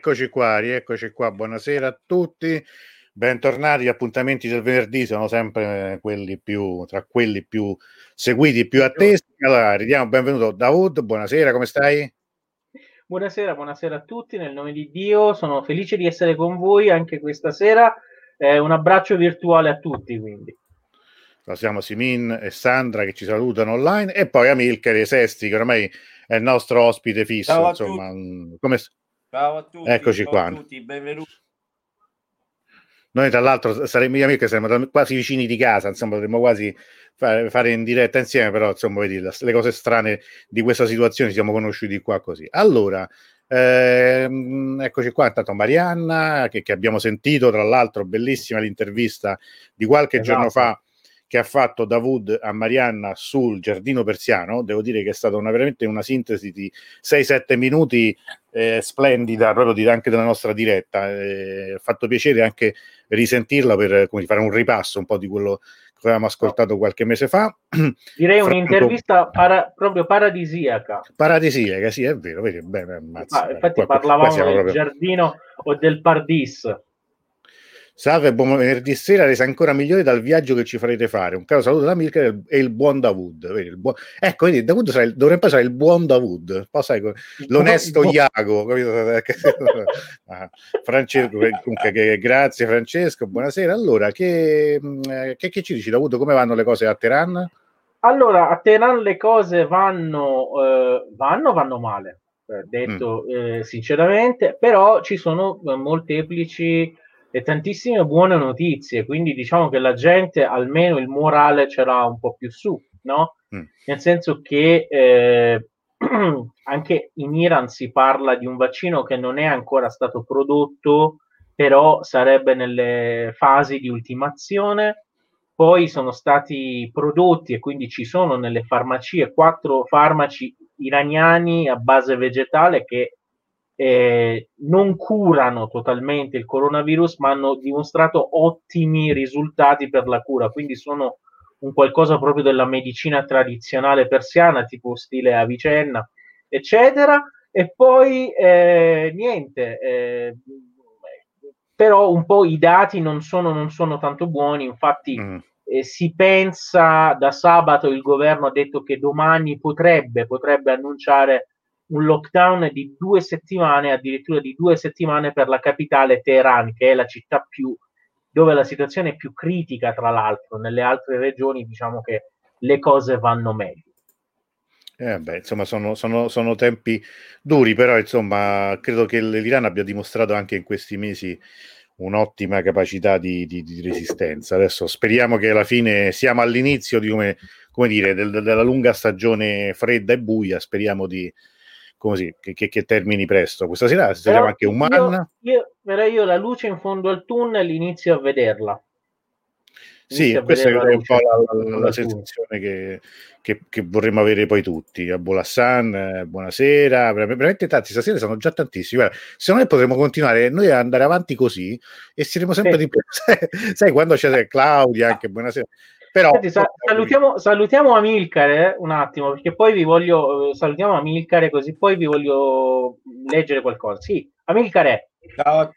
rieccoci qua, rieccoci qua. Buonasera a tutti. Bentornati. Gli appuntamenti del venerdì sono sempre quelli più tra quelli più seguiti, più attesi. Allora, ridiamo benvenuto Davud. Buonasera, come stai? Buonasera, buonasera a tutti. Nel nome di Dio, sono felice di essere con voi anche questa sera. Eh, un abbraccio virtuale a tutti, quindi. Siamo Simin e Sandra che ci salutano online e poi Amilcar e Sesti che ormai è il nostro ospite fisso. Insomma, mm, come... Ciao a tutti. Eccoci ciao qua. A tutti, benvenuti. Noi tra l'altro saremmo io amiche, saremmo quasi vicini di casa, insomma, potremmo quasi fare, fare, in diretta insieme, però insomma, vedi, le cose strane di questa situazione ci siamo conosciuti qua così. Allora, ehm, eccoci qua, intanto Marianna, che, che, abbiamo sentito, tra l'altro, bellissima l'intervista di qualche esatto. giorno fa che ha fatto Davud a Marianna sul giardino persiano, devo dire che è stata una, veramente una sintesi di 6-7 minuti eh, splendida proprio di, anche della nostra diretta. Eh, ha fatto piacere anche risentirla per come, fare un ripasso un po' di quello che avevamo ascoltato qualche mese fa. Direi un'intervista para, proprio paradisiaca. Paradisiaca, sì, è vero. Vedi, bene, ammazza, ah, infatti qua, parlavamo qua del proprio... giardino o del Pardis. Salve, buon venerdì sera, resa ancora migliore dal viaggio che ci farete fare. Un caro saluto da Milker e il buon Davud. Vedi, il buon... Ecco, vedi, Davud sarà il... dovrebbe essere il buon Davud, poi sai, l'onesto buon... Iago. ah, Francesco, comunque, che, grazie Francesco, buonasera. Allora, che, mm, che, che, ci dici Davud, come vanno le cose a Teheran? Allora, a Teheran le cose vanno, eh, vanno, vanno male, eh, detto mm. eh, sinceramente, però ci sono eh, molteplici e tantissime buone notizie, quindi diciamo che la gente almeno il morale c'era un po' più su, no? Mm. Nel senso che eh, anche in Iran si parla di un vaccino che non è ancora stato prodotto, però sarebbe nelle fasi di ultimazione. Poi sono stati prodotti e quindi ci sono nelle farmacie quattro farmaci iraniani a base vegetale che eh, non curano totalmente il coronavirus, ma hanno dimostrato ottimi risultati per la cura, quindi sono un qualcosa proprio della medicina tradizionale persiana, tipo stile Avicenna, eccetera. E poi eh, niente, eh, però un po' i dati non sono, non sono tanto buoni, infatti mm. eh, si pensa da sabato il governo ha detto che domani potrebbe, potrebbe annunciare un lockdown di due settimane, addirittura di due settimane per la capitale Teheran, che è la città più dove la situazione è più critica, tra l'altro, nelle altre regioni diciamo che le cose vanno meglio. Eh beh, insomma, sono, sono, sono, tempi duri, però insomma, credo che l'Iran abbia dimostrato anche in questi mesi un'ottima capacità di, di, di resistenza. Adesso speriamo che alla fine siamo all'inizio di come, come dire, del, della lunga stagione fredda e buia. Speriamo di, così, che, che, che, termini presto. Questa sera si sarà anche un man. Io, io, io la luce in fondo al tunnel inizio a vederla. Sì, questa è un po' la, la, la sensazione che, che, vorremmo avere poi tutti. A Bolassan, eh, buonasera, veramente tanti, stasera sono già tantissimi. Guarda, se noi potremmo continuare noi ad andare avanti così e saremo sempre sì. di più. Sai, quando c'è Claudia, anche buonasera. Però, Senti, sa- salutiamo, salutiamo Amilcare un attimo, perché poi vi voglio. Salutiamo Amilcare, così poi vi voglio leggere qualcosa. Sì, Amilcare. Ciao,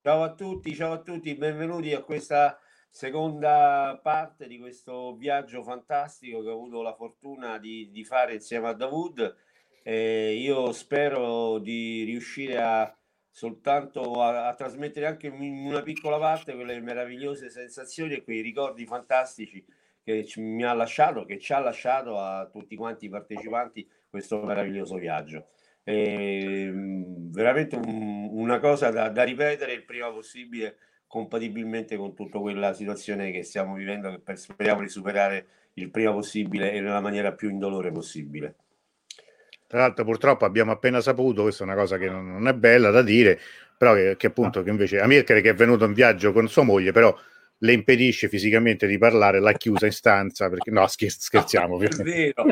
ciao a tutti, ciao a tutti, benvenuti a questa seconda parte di questo viaggio fantastico che ho avuto la fortuna di, di fare insieme a Davud. Eh, io spero di riuscire a soltanto a, a, trasmettere anche in una piccola parte quelle meravigliose sensazioni e quei ricordi fantastici che ci, mi ha lasciato, che ci ha lasciato a tutti quanti i partecipanti questo meraviglioso viaggio. E, veramente un, una cosa da, da, ripetere il prima possibile, compatibilmente con tutta quella situazione che stiamo vivendo, che per, speriamo di superare il prima possibile e nella maniera più indolore possibile. Tra l'altro purtroppo abbiamo appena saputo, questa è una cosa che non, non è bella da dire, però che, che appunto che invece Amirkere che è venuto in viaggio con sua moglie, però le impedisce fisicamente di parlare, l'ha chiusa in stanza perché no, scher- scherziamo. No, vero,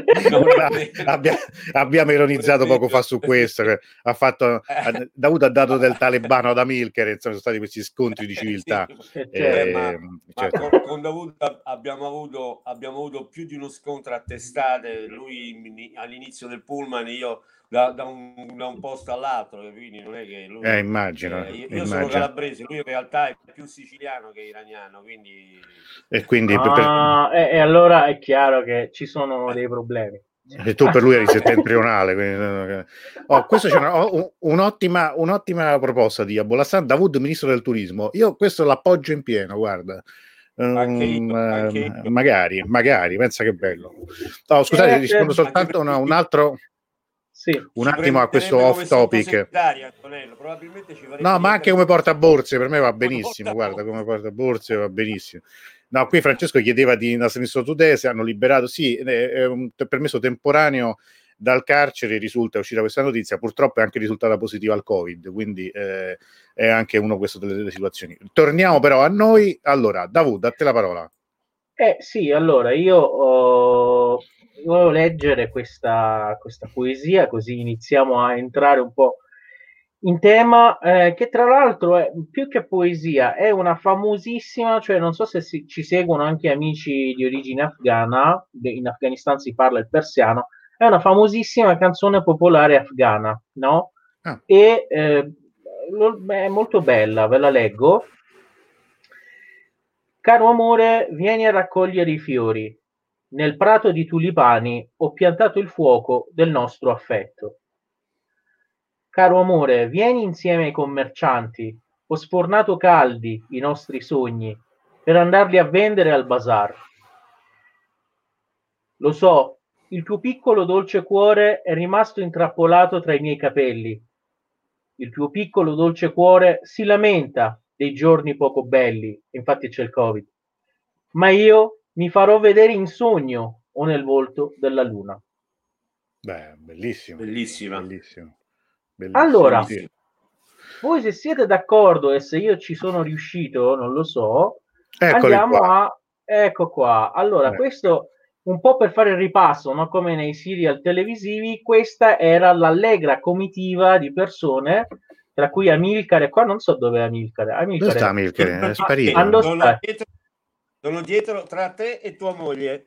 Abbia, abbiamo ironizzato poco fa su questo. Ha fatto, ha, Davuto ha dato del talebano ad Amilcar, insomma, sono stati questi scontri di civiltà. Sì, eh, eh, ma, certo. ma con, con Davuto abbiamo avuto, abbiamo avuto più di uno scontro a testate. Lui all'inizio del pullman, io da, da, un, da, un, posto all'altro, quindi non è che lui, eh, immagino, eh, io, io sono calabrese, lui in realtà è più siciliano che iraniano, quindi... E quindi... Ah, per... e, e allora è chiaro che ci sono dei problemi. E tu per lui eri settentrionale. Quindi... Oh, questo c'è una, oh, un'ottima, un'ottima proposta di Abolassan Davud, ministro del turismo. Io questo l'appoggio in pieno, guarda. Anche io, anche io. magari, magari, pensa che bello. Oh, scusate, eh, rispondo soltanto a un altro. Sì. Un attimo a questo off topic. No, ma anche come porta borse per me va benissimo. Guarda, come porta borse va benissimo. No, qui Francesco chiedeva di Nasristo Tudese, hanno liberato, sì, è un permesso temporaneo dal carcere risulta, è uscita questa notizia, purtroppo è anche risultata positiva al Covid, quindi eh, è anche una delle, delle situazioni. Torniamo però a noi. Allora, Davud, a te la parola. Eh sì, allora io oh, volevo leggere questa, questa poesia così iniziamo a entrare un po' in tema eh, che tra l'altro è più che poesia, è una famosissima, cioè non so se si, ci seguono anche amici di origine afghana, in Afghanistan si parla il persiano, è una famosissima canzone popolare afghana, no? Ah. E eh, è molto bella, ve la leggo. Caro amore, vieni a raccogliere i fiori. Nel prato di tulipani ho piantato il fuoco del nostro affetto. Caro amore, vieni insieme ai commercianti. Ho sfornato caldi i nostri sogni per andarli a vendere al bazar. Lo so, il tuo piccolo dolce cuore è rimasto intrappolato tra i miei capelli. Il tuo piccolo dolce cuore si lamenta dei giorni poco belli, infatti c'è il Covid. Ma io mi farò vedere in sogno o nel volto della luna. Beh, bellissimo. Bellissima. Bellissimo. Allora, voi se siete d'accordo e se io ci sono riuscito, non lo so, Eccoli andiamo qua. a... Ecco qua. Allora, eh. questo un po' per fare il ripasso, no? come nei serial televisivi, questa era l'allegra comitiva di persone, tra cui Amilcare, qua non so dove è Amilcare. Amilcare. Dove sta Amilcare? È sparito. Sono dietro, sono dietro tra te e tua moglie.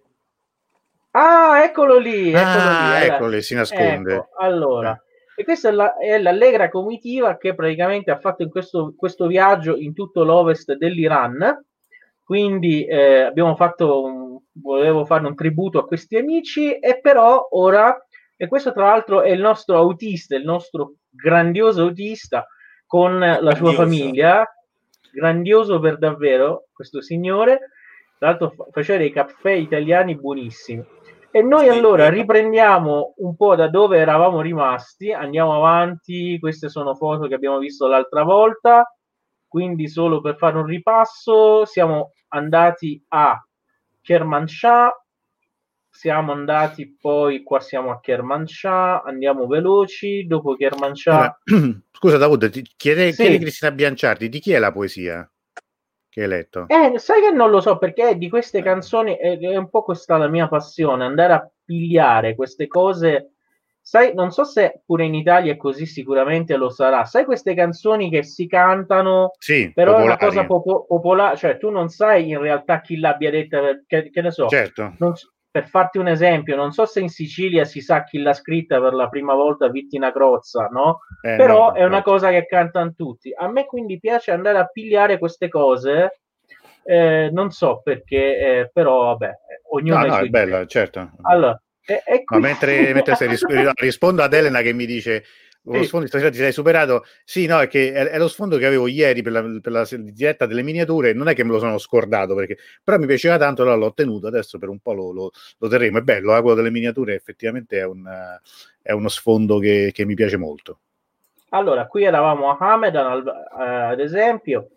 Ah, eccolo lì, eccolo ah, lì. Eccolo lì, si nasconde. Ecco, allora. E questa è, la, è, l'allegra comitiva che praticamente ha fatto in questo, questo viaggio in tutto l'ovest dell'Iran. Quindi eh, abbiamo fatto un, volevo fare un tributo a questi amici e però ora, e questo tra l'altro è il nostro autista, il nostro grandioso autista con la grandioso. sua famiglia, grandioso per davvero questo signore, tra l'altro faceva dei caffè italiani buonissimi. E noi allora riprendiamo un po' da dove eravamo rimasti, andiamo avanti, queste sono foto che abbiamo visto l'altra volta, quindi solo per fare un ripasso, siamo andati a Kermanshah, siamo andati poi, qua siamo a Kermanshah, andiamo veloci, dopo Kermanshah... Scusa Davud, ti chiede, sì. chiede Cristina Bianciardi, di chi è la poesia? che hai letto? Eh, sai che non lo so perché di queste canzoni è, è, un po' questa la mia passione, andare a pigliare queste cose. Sai, non so se pure in Italia è così, sicuramente lo sarà. Sai queste canzoni che si cantano, sì, però popolari. è una cosa popo- popolare, cioè tu non sai in realtà chi l'abbia detta, che, che ne so. Certo. Non, per farti un esempio, non so se in Sicilia si sa chi l'ha scritta per la prima volta Vittina Crozza, no? Eh, Però no, è una cosa che cantano tutti. A me quindi piace andare a pigliare queste cose, eh, non so perché, eh, però vabbè, ognuno no, no, è bella, certo. Allora, e, e qui... mentre, mentre risp- rispondo ad Elena che mi dice lo sì. sfondo stasera ti sei superato. Sì, no, è che è, è lo sfondo che avevo ieri per la, per la, diretta delle miniature. Non è che me lo sono scordato, perché, però mi piaceva tanto, allora l'ho tenuto. Adesso per un po' lo, lo, lo terremo. È bello, eh, quello delle miniature effettivamente è, un, è uno sfondo che, che, mi piace molto. Allora, qui eravamo a Hamedan, uh, ad esempio.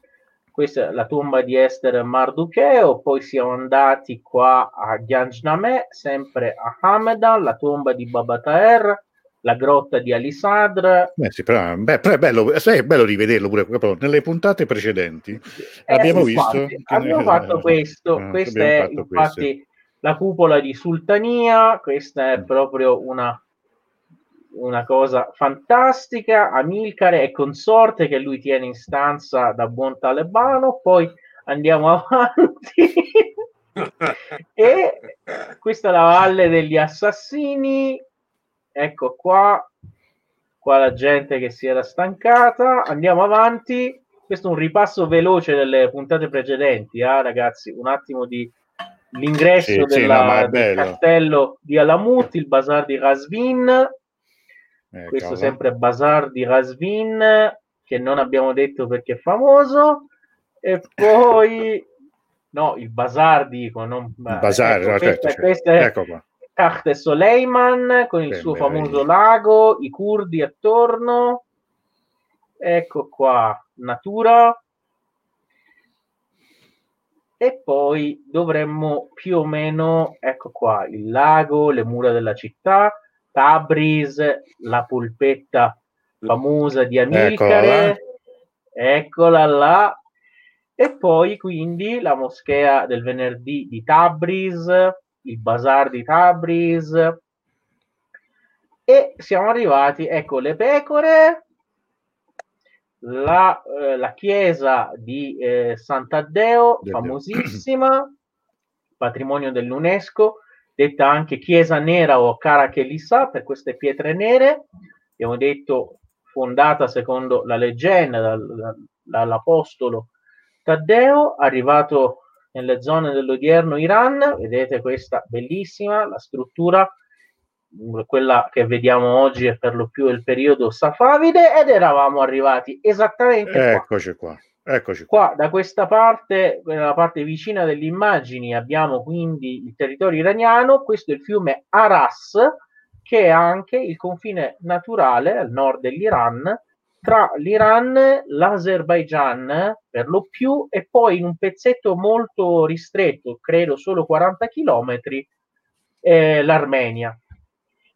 Questa è la tomba di Esther Marducheo. Poi siamo andati qua a Ghanjnameh, sempre a Hamedan, la tomba di Babataer la grotta di Alisadra. Eh sì, però, beh, però è, bello, è, bello, rivederlo pure proprio nelle puntate precedenti. Eh, abbiamo infatti, visto. Abbiamo fatto questo. Eh, questa è infatti questo. la cupola di Sultania. Questa è mm. proprio una, una cosa fantastica. Amilcare e consorte che lui tiene in stanza da buon talebano. Poi andiamo avanti. e questa è la valle degli assassini ecco qua qua la gente che si era stancata. Andiamo avanti. Questo è un ripasso veloce delle puntate precedenti, eh, ragazzi. Un attimo di l'ingresso sì, della, sì, no, del castello di Alamut, il bazar di Rasvin. Eh, Questo cavolo. sempre bazar di Rasvin, che non abbiamo detto perché è famoso. E poi, no, il bazar dico, non... Il bazar, ecco, no, certo, questa, certo. questa è ecco qua. Taht Soleiman con il Beh, suo famoso lago, i curdi attorno. Ecco qua, natura. E poi dovremmo più o meno, ecco qua, il lago, le mura della città, Tabriz, la polpetta famosa di Amilcare. Eccola là. E poi quindi la moschea del venerdì di Tabriz, il bazar di Tabriz. E siamo arrivati, ecco, le pecore, la, eh, la chiesa di eh, Sant'Addeo, famosissima, patrimonio dell'UNESCO, detta anche chiesa nera o cara che li sa per queste pietre nere, abbiamo detto fondata secondo la leggenda dal, dall'apostolo Taddeo, arrivato nelle zone dell'odierno Iran. Vedete questa bellissima, la struttura, quella che vediamo oggi è per lo più il periodo safavide ed eravamo arrivati esattamente Eccoci qua. Eccoci qua. qua. da questa parte, nella parte vicina delle immagini, abbiamo quindi il territorio iraniano. Questo è il fiume Aras, che è anche il confine naturale al nord dell'Iran tra l'Iran, l'Azerbaigian per lo più e poi in un pezzetto molto ristretto, credo solo 40 km, eh, l'Armenia.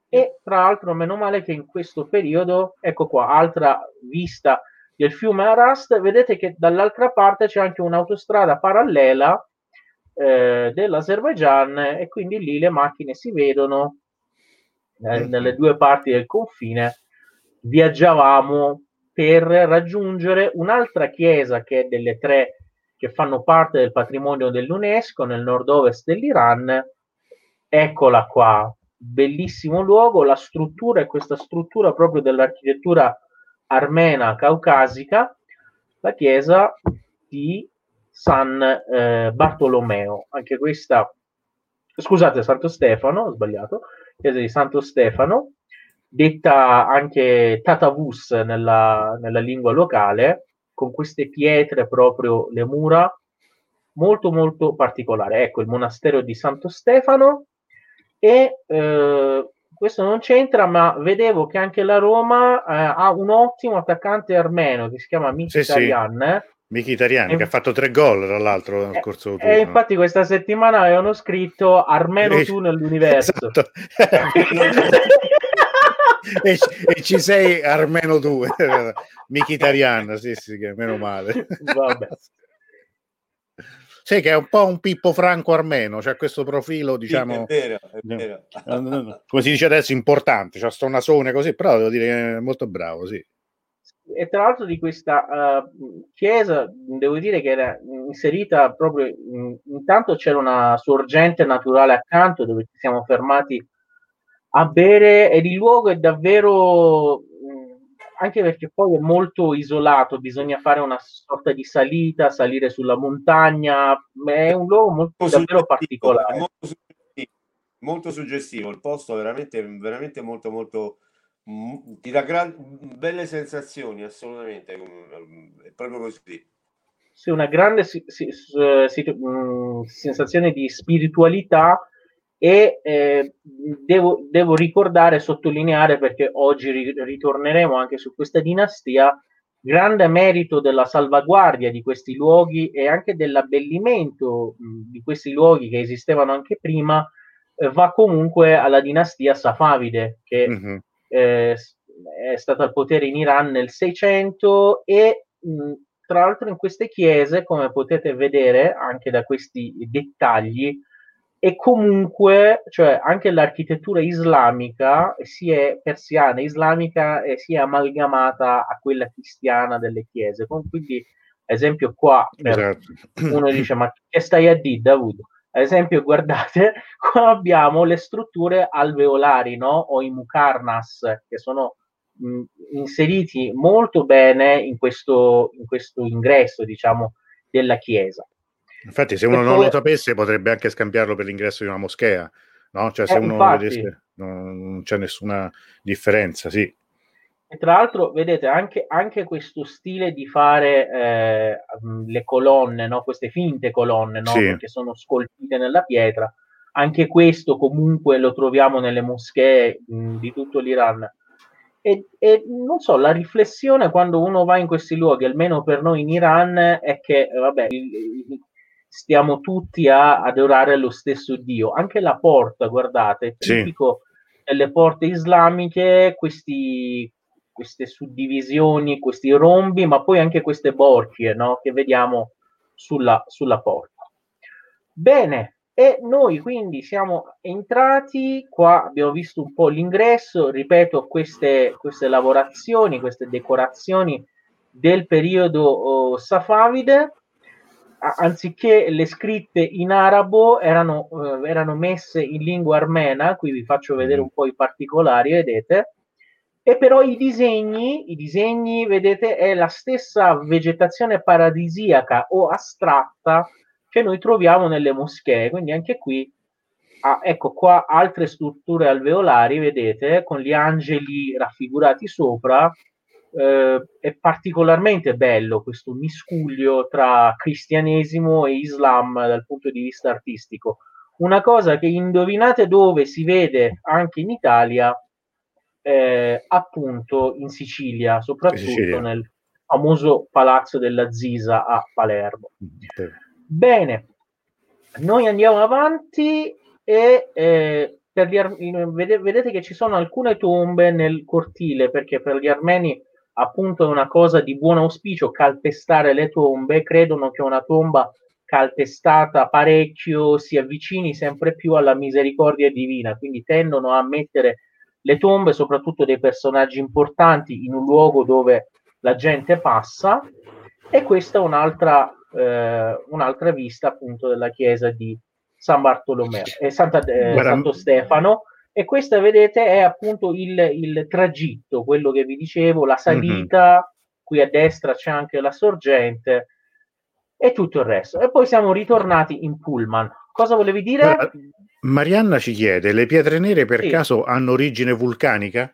E tra l'altro, meno male che in questo periodo, ecco qua, altra vista del fiume Arast, vedete che dall'altra parte c'è anche un'autostrada parallela eh, dell'Azerbaigian e quindi lì le macchine si vedono eh, nelle due parti del confine. Viaggiavamo per raggiungere un'altra chiesa che è delle tre che fanno parte del patrimonio dell'UNESCO nel nord-ovest dell'Iran. Eccola qua, bellissimo luogo, la struttura è questa struttura proprio dell'architettura armena caucasica, la chiesa di San eh, Bartolomeo, anche questa, scusate, Santo Stefano, ho sbagliato, chiesa di Santo Stefano, detta anche Tatavus nella, nella lingua locale, con queste pietre proprio le mura, molto molto particolare. Ecco il monastero di Santo Stefano e eh, questo non c'entra, ma vedevo che anche la Roma eh, ha un ottimo attaccante armeno che si chiama Mkhitaryan. Sì, sì. Mkhitaryan e... che ha fatto tre gol tra l'altro nel corso. E infatti questa settimana avevano scritto Armeno tu nell'universo. Esatto. e, e, ci sei almeno due. Michitarian, sì, sì, che meno male. Vabbè. Sì, che è un po' un Pippo Franco armeno, c'è cioè questo profilo, diciamo, sì, è vero, è vero. come si dice adesso, importante, c'ha sto nasone così, però devo dire che è molto bravo, sì. E tra l'altro di questa uh, chiesa, devo dire che era inserita proprio, in, intanto c'era una sorgente naturale accanto dove ci siamo fermati a bere ed il luogo è davvero anche perché poi è molto isolato, bisogna fare una sorta di salita, salire sulla montagna, è un luogo molto, davvero particolare. Molto suggestivo, molto suggestivo, il posto veramente, veramente molto molto ti dà gran, belle sensazioni, assolutamente, è proprio così. Sì, una grande si, si, si, sensazione di spiritualità e eh, devo, devo, ricordare e sottolineare perché oggi ri- ritorneremo anche su questa dinastia grande merito della salvaguardia di questi luoghi e anche dell'abbellimento mh, di questi luoghi che esistevano anche prima eh, va comunque alla dinastia Safavide che mm-hmm. eh, è stata al potere in Iran nel 600 e mh, tra l'altro in queste chiese come potete vedere anche da questi dettagli e comunque cioè, anche l'architettura islamica si è persiana, islamica e si è amalgamata a quella cristiana delle chiese. Quindi, esempio, qua esatto. uno dice: Ma che stai a dire, Davud? Ad esempio, guardate, qua abbiamo le strutture alveolari, no? O i mukarnas, che sono mh, inseriti molto bene in questo, in questo ingresso, diciamo, della chiesa. Infatti, se uno e non poi... lo sapesse, potrebbe anche scambiarlo per l'ingresso di una moschea, no? Cioè, se eh, uno infatti... vedesse, non c'è nessuna differenza, sì. E tra l'altro, vedete, anche, anche questo stile di fare eh, le colonne, no? queste finte colonne, no? Sì. che sono scolpite nella pietra, anche questo comunque lo troviamo nelle moschee mh, di tutto l'Iran. E, e, non so, la riflessione quando uno va in questi luoghi, almeno per noi in Iran, è che, vabbè, stiamo tutti a adorare lo stesso Dio. Anche la porta, guardate, è tipico sì. nelle porte islamiche questi queste suddivisioni, questi rombi, ma poi anche queste borchie no? che vediamo sulla, sulla porta. Bene, e noi quindi siamo entrati qua, abbiamo visto un po' l'ingresso, ripeto, queste, queste lavorazioni, queste decorazioni del periodo oh, safavide, anziché le scritte in arabo erano, eh, erano messe in lingua armena, qui vi faccio vedere mm-hmm. un po' i particolari, vedete, e però i disegni, i disegni, vedete, è la stessa vegetazione paradisiaca o astratta che noi troviamo nelle moschee. Quindi anche qui, ah, ecco qua altre strutture alveolari, vedete, con gli angeli raffigurati sopra. Eh, è particolarmente bello questo miscuglio tra cristianesimo e islam dal punto di vista artistico. Una cosa che indovinate dove si vede anche in Italia eh, appunto in Sicilia, soprattutto Sicilia. nel famoso palazzo della Zisa a Palermo. Bene, noi andiamo avanti e eh, per gli vedete che ci sono alcune tombe nel cortile perché per gli armeni appunto è una cosa di buon auspicio calpestare le tombe, credono che una tomba calpestata parecchio si avvicini sempre più alla misericordia divina, quindi tendono a mettere le tombe, soprattutto dei personaggi importanti, in un luogo dove la gente passa. E questa è un'altra, eh, un'altra vista appunto della chiesa di San Bartolomeo e eh, Santa, eh, Santo Stefano. E questa, vedete, è appunto il, il tragitto, quello che vi dicevo, la salita. Mm-hmm. Qui a destra c'è anche la sorgente e tutto il resto. E poi siamo ritornati in pullman. Cosa volevi dire? Marianna ci chiede, le pietre nere per sì. caso hanno origine vulcanica?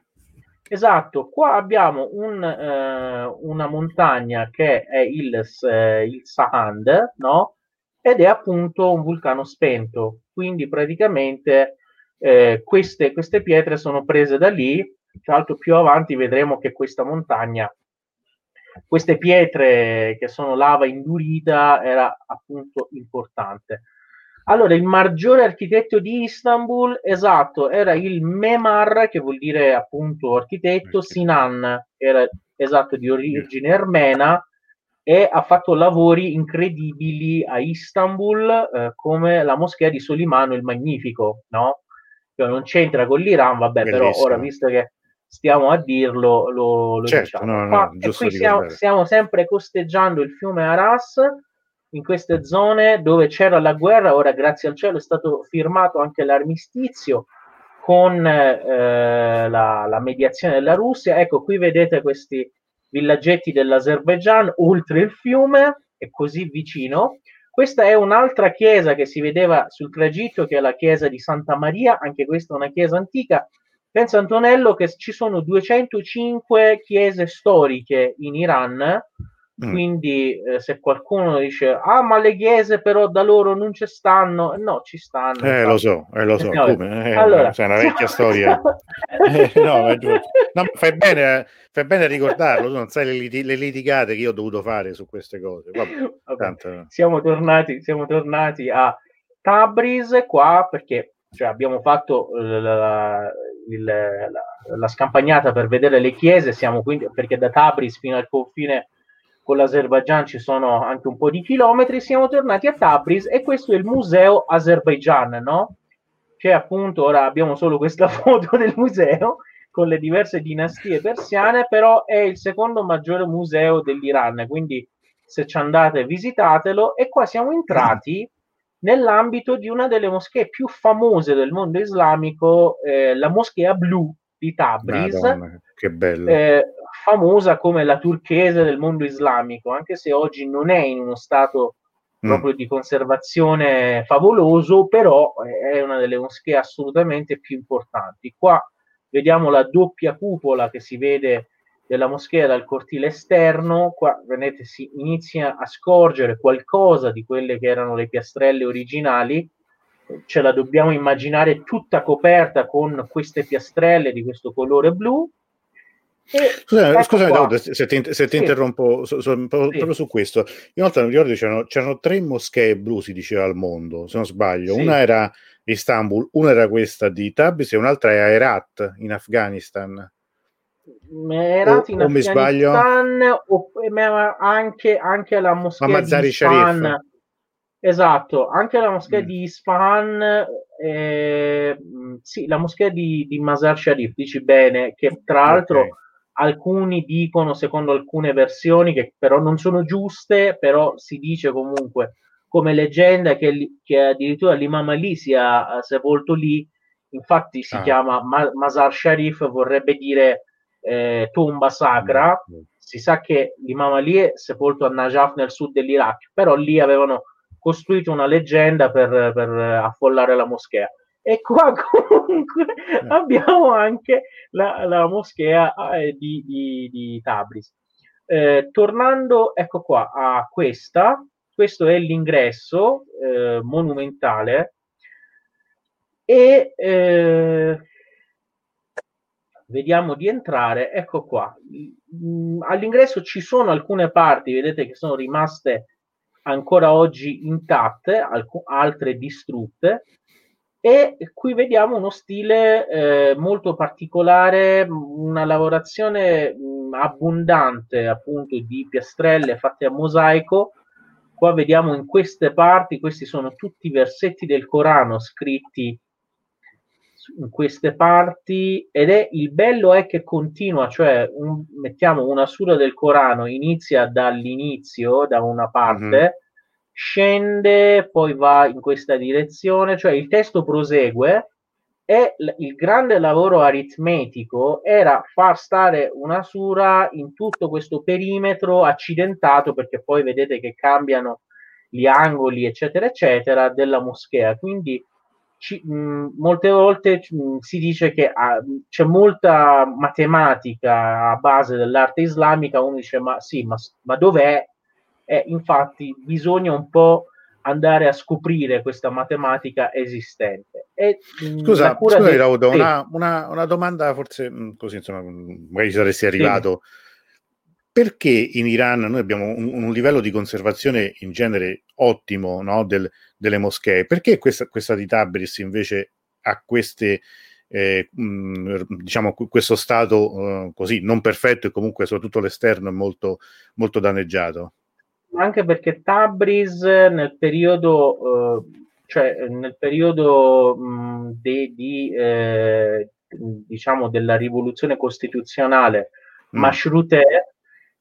Esatto, qua abbiamo un, eh, una montagna che è il, eh, il Sahand, no? Ed è appunto un vulcano spento, quindi praticamente eh, queste, queste pietre sono prese da lì, tra l'altro più avanti vedremo che questa montagna, queste pietre che sono lava indurita era appunto importante. Allora, il maggiore architetto di Istanbul, esatto, era il Memar, che vuol dire appunto architetto, Sinan, era esatto di origine armena e ha fatto lavori incredibili a Istanbul, eh, come la moschea di Solimano il Magnifico, no? Non c'entra con l'Iran, vabbè, Bellissimo. però ora visto che stiamo a dirlo, lo, lo certo, diciamo. No, no, Ma, e qui stiamo, stiamo sempre costeggiando il fiume Aras in queste zone dove c'era la guerra, ora grazie al cielo è stato firmato anche l'armistizio con eh, la, la, mediazione della Russia. Ecco, qui vedete questi villaggetti dell'Azerbaigian oltre il fiume, è così vicino. Questa è un'altra chiesa che si vedeva sul tragitto, che è la chiesa di Santa Maria, anche questa è una chiesa antica. Pensa Antonello che ci sono 205 chiese storiche in Iran, Mm. Quindi eh, se qualcuno dice ah ma le chiese però da loro non ci stanno, no ci stanno. Eh lo so, eh, lo so, no, come? Eh, allora, c'è una vecchia storia. eh, no, no, fai, bene, fai bene a ricordarlo, non sai le, lit- le, litigate che io ho dovuto fare su queste cose. Vabbè, Vabbè, siamo, tornati, siamo tornati a Tabriz qua perché cioè, abbiamo fatto la, la, la, la, scampagnata per vedere le chiese, siamo quindi perché da Tabriz fino al confine con l'Azerbaigian ci sono anche un po' di chilometri, siamo tornati a Tabriz e questo è il museo Azerbaijan, no? Che appunto ora abbiamo solo questa foto del museo con le diverse dinastie persiane, però è il secondo maggiore museo dell'Iran, quindi se ci andate visitatelo e qua siamo entrati nell'ambito di una delle moschee più famose del mondo islamico, eh, la moschea blu, di Tabriz, Madonna. Eh, famosa come la turchese del mondo islamico, anche se oggi non è in uno stato mm. proprio di conservazione favoloso, però è una delle moschee assolutamente più importanti. Qua vediamo la doppia cupola che si vede della moschea dal cortile esterno, qua vedete si inizia a scorgere qualcosa di quelle che erano le piastrelle originali, ce la dobbiamo immaginare tutta coperta con queste piastrelle di questo colore blu. Scusami, ecco scusami Daud, se ti, se ti sì. interrompo so, so, proprio, sì. su questo. Inoltre mi ricordo c'erano, c'erano, tre moschee blu, si diceva al mondo, se non sbaglio. Sì. Una era Istanbul, una era questa di Tabriz e un'altra è a Herat in Afghanistan. Herat in o, Afghanistan o, ma anche, anche la moschea di Isfahan. Esatto, anche la moschea mm. di Isfahan, eh, sì, la moschea di, di Mazar Sharif, dici bene, che tra l'altro okay. alcuni dicono, secondo alcune versioni, che però non sono giuste, però si dice comunque come leggenda che, che addirittura l'imam Ali sia sepolto lì, infatti si ah. chiama Ma- Mazar Sharif, vorrebbe dire eh, tomba sacra. Mm. Si sa che l'imam Ali è sepolto a Najaf nel sud dell'Iraq, però lì avevano costruito una leggenda per, per affollare la moschea. E qua comunque eh. abbiamo anche la, la moschea eh, di, di, di, Tabriz. Eh, tornando, ecco qua, a questa, questo è l'ingresso eh, monumentale e eh, vediamo di entrare, ecco qua. Mm, all'ingresso ci sono alcune parti, vedete che sono rimaste ancora oggi intatte, alc- altre distrutte. E qui vediamo uno stile eh, molto particolare, una lavorazione mh, abbondante appunto di piastrelle fatte a mosaico. Qua vediamo in queste parti, questi sono tutti versetti del Corano scritti in queste parti ed è il bello è che continua, cioè un, mettiamo una sura del Corano, inizia dall'inizio, da una parte, mm-hmm. scende, poi va in questa direzione, cioè il testo prosegue e l- il grande lavoro aritmetico era far stare una sura in tutto questo perimetro accidentato perché poi vedete che cambiano gli angoli eccetera eccetera della moschea quindi ci, mh, molte volte mh, si dice che ah, c'è molta matematica a base dell'arte islamica, uno dice ma sì, ma, ma dov'è? Eh, infatti bisogna un po' andare a scoprire questa matematica esistente. E, scusa, scusa del... Raudo, sì. una, una, una, domanda forse così, insomma, magari saresti arrivato. Sì perché in Iran noi abbiamo un, un, livello di conservazione in genere ottimo no? Del, delle moschee? Perché questa, questa di Tabriz invece ha queste, eh, mh, diciamo, questo stato uh, così non perfetto e comunque soprattutto l'esterno è molto, molto danneggiato? Anche perché Tabriz nel periodo, uh, cioè nel periodo mh, de, di, eh, diciamo della rivoluzione costituzionale mm. Mashrute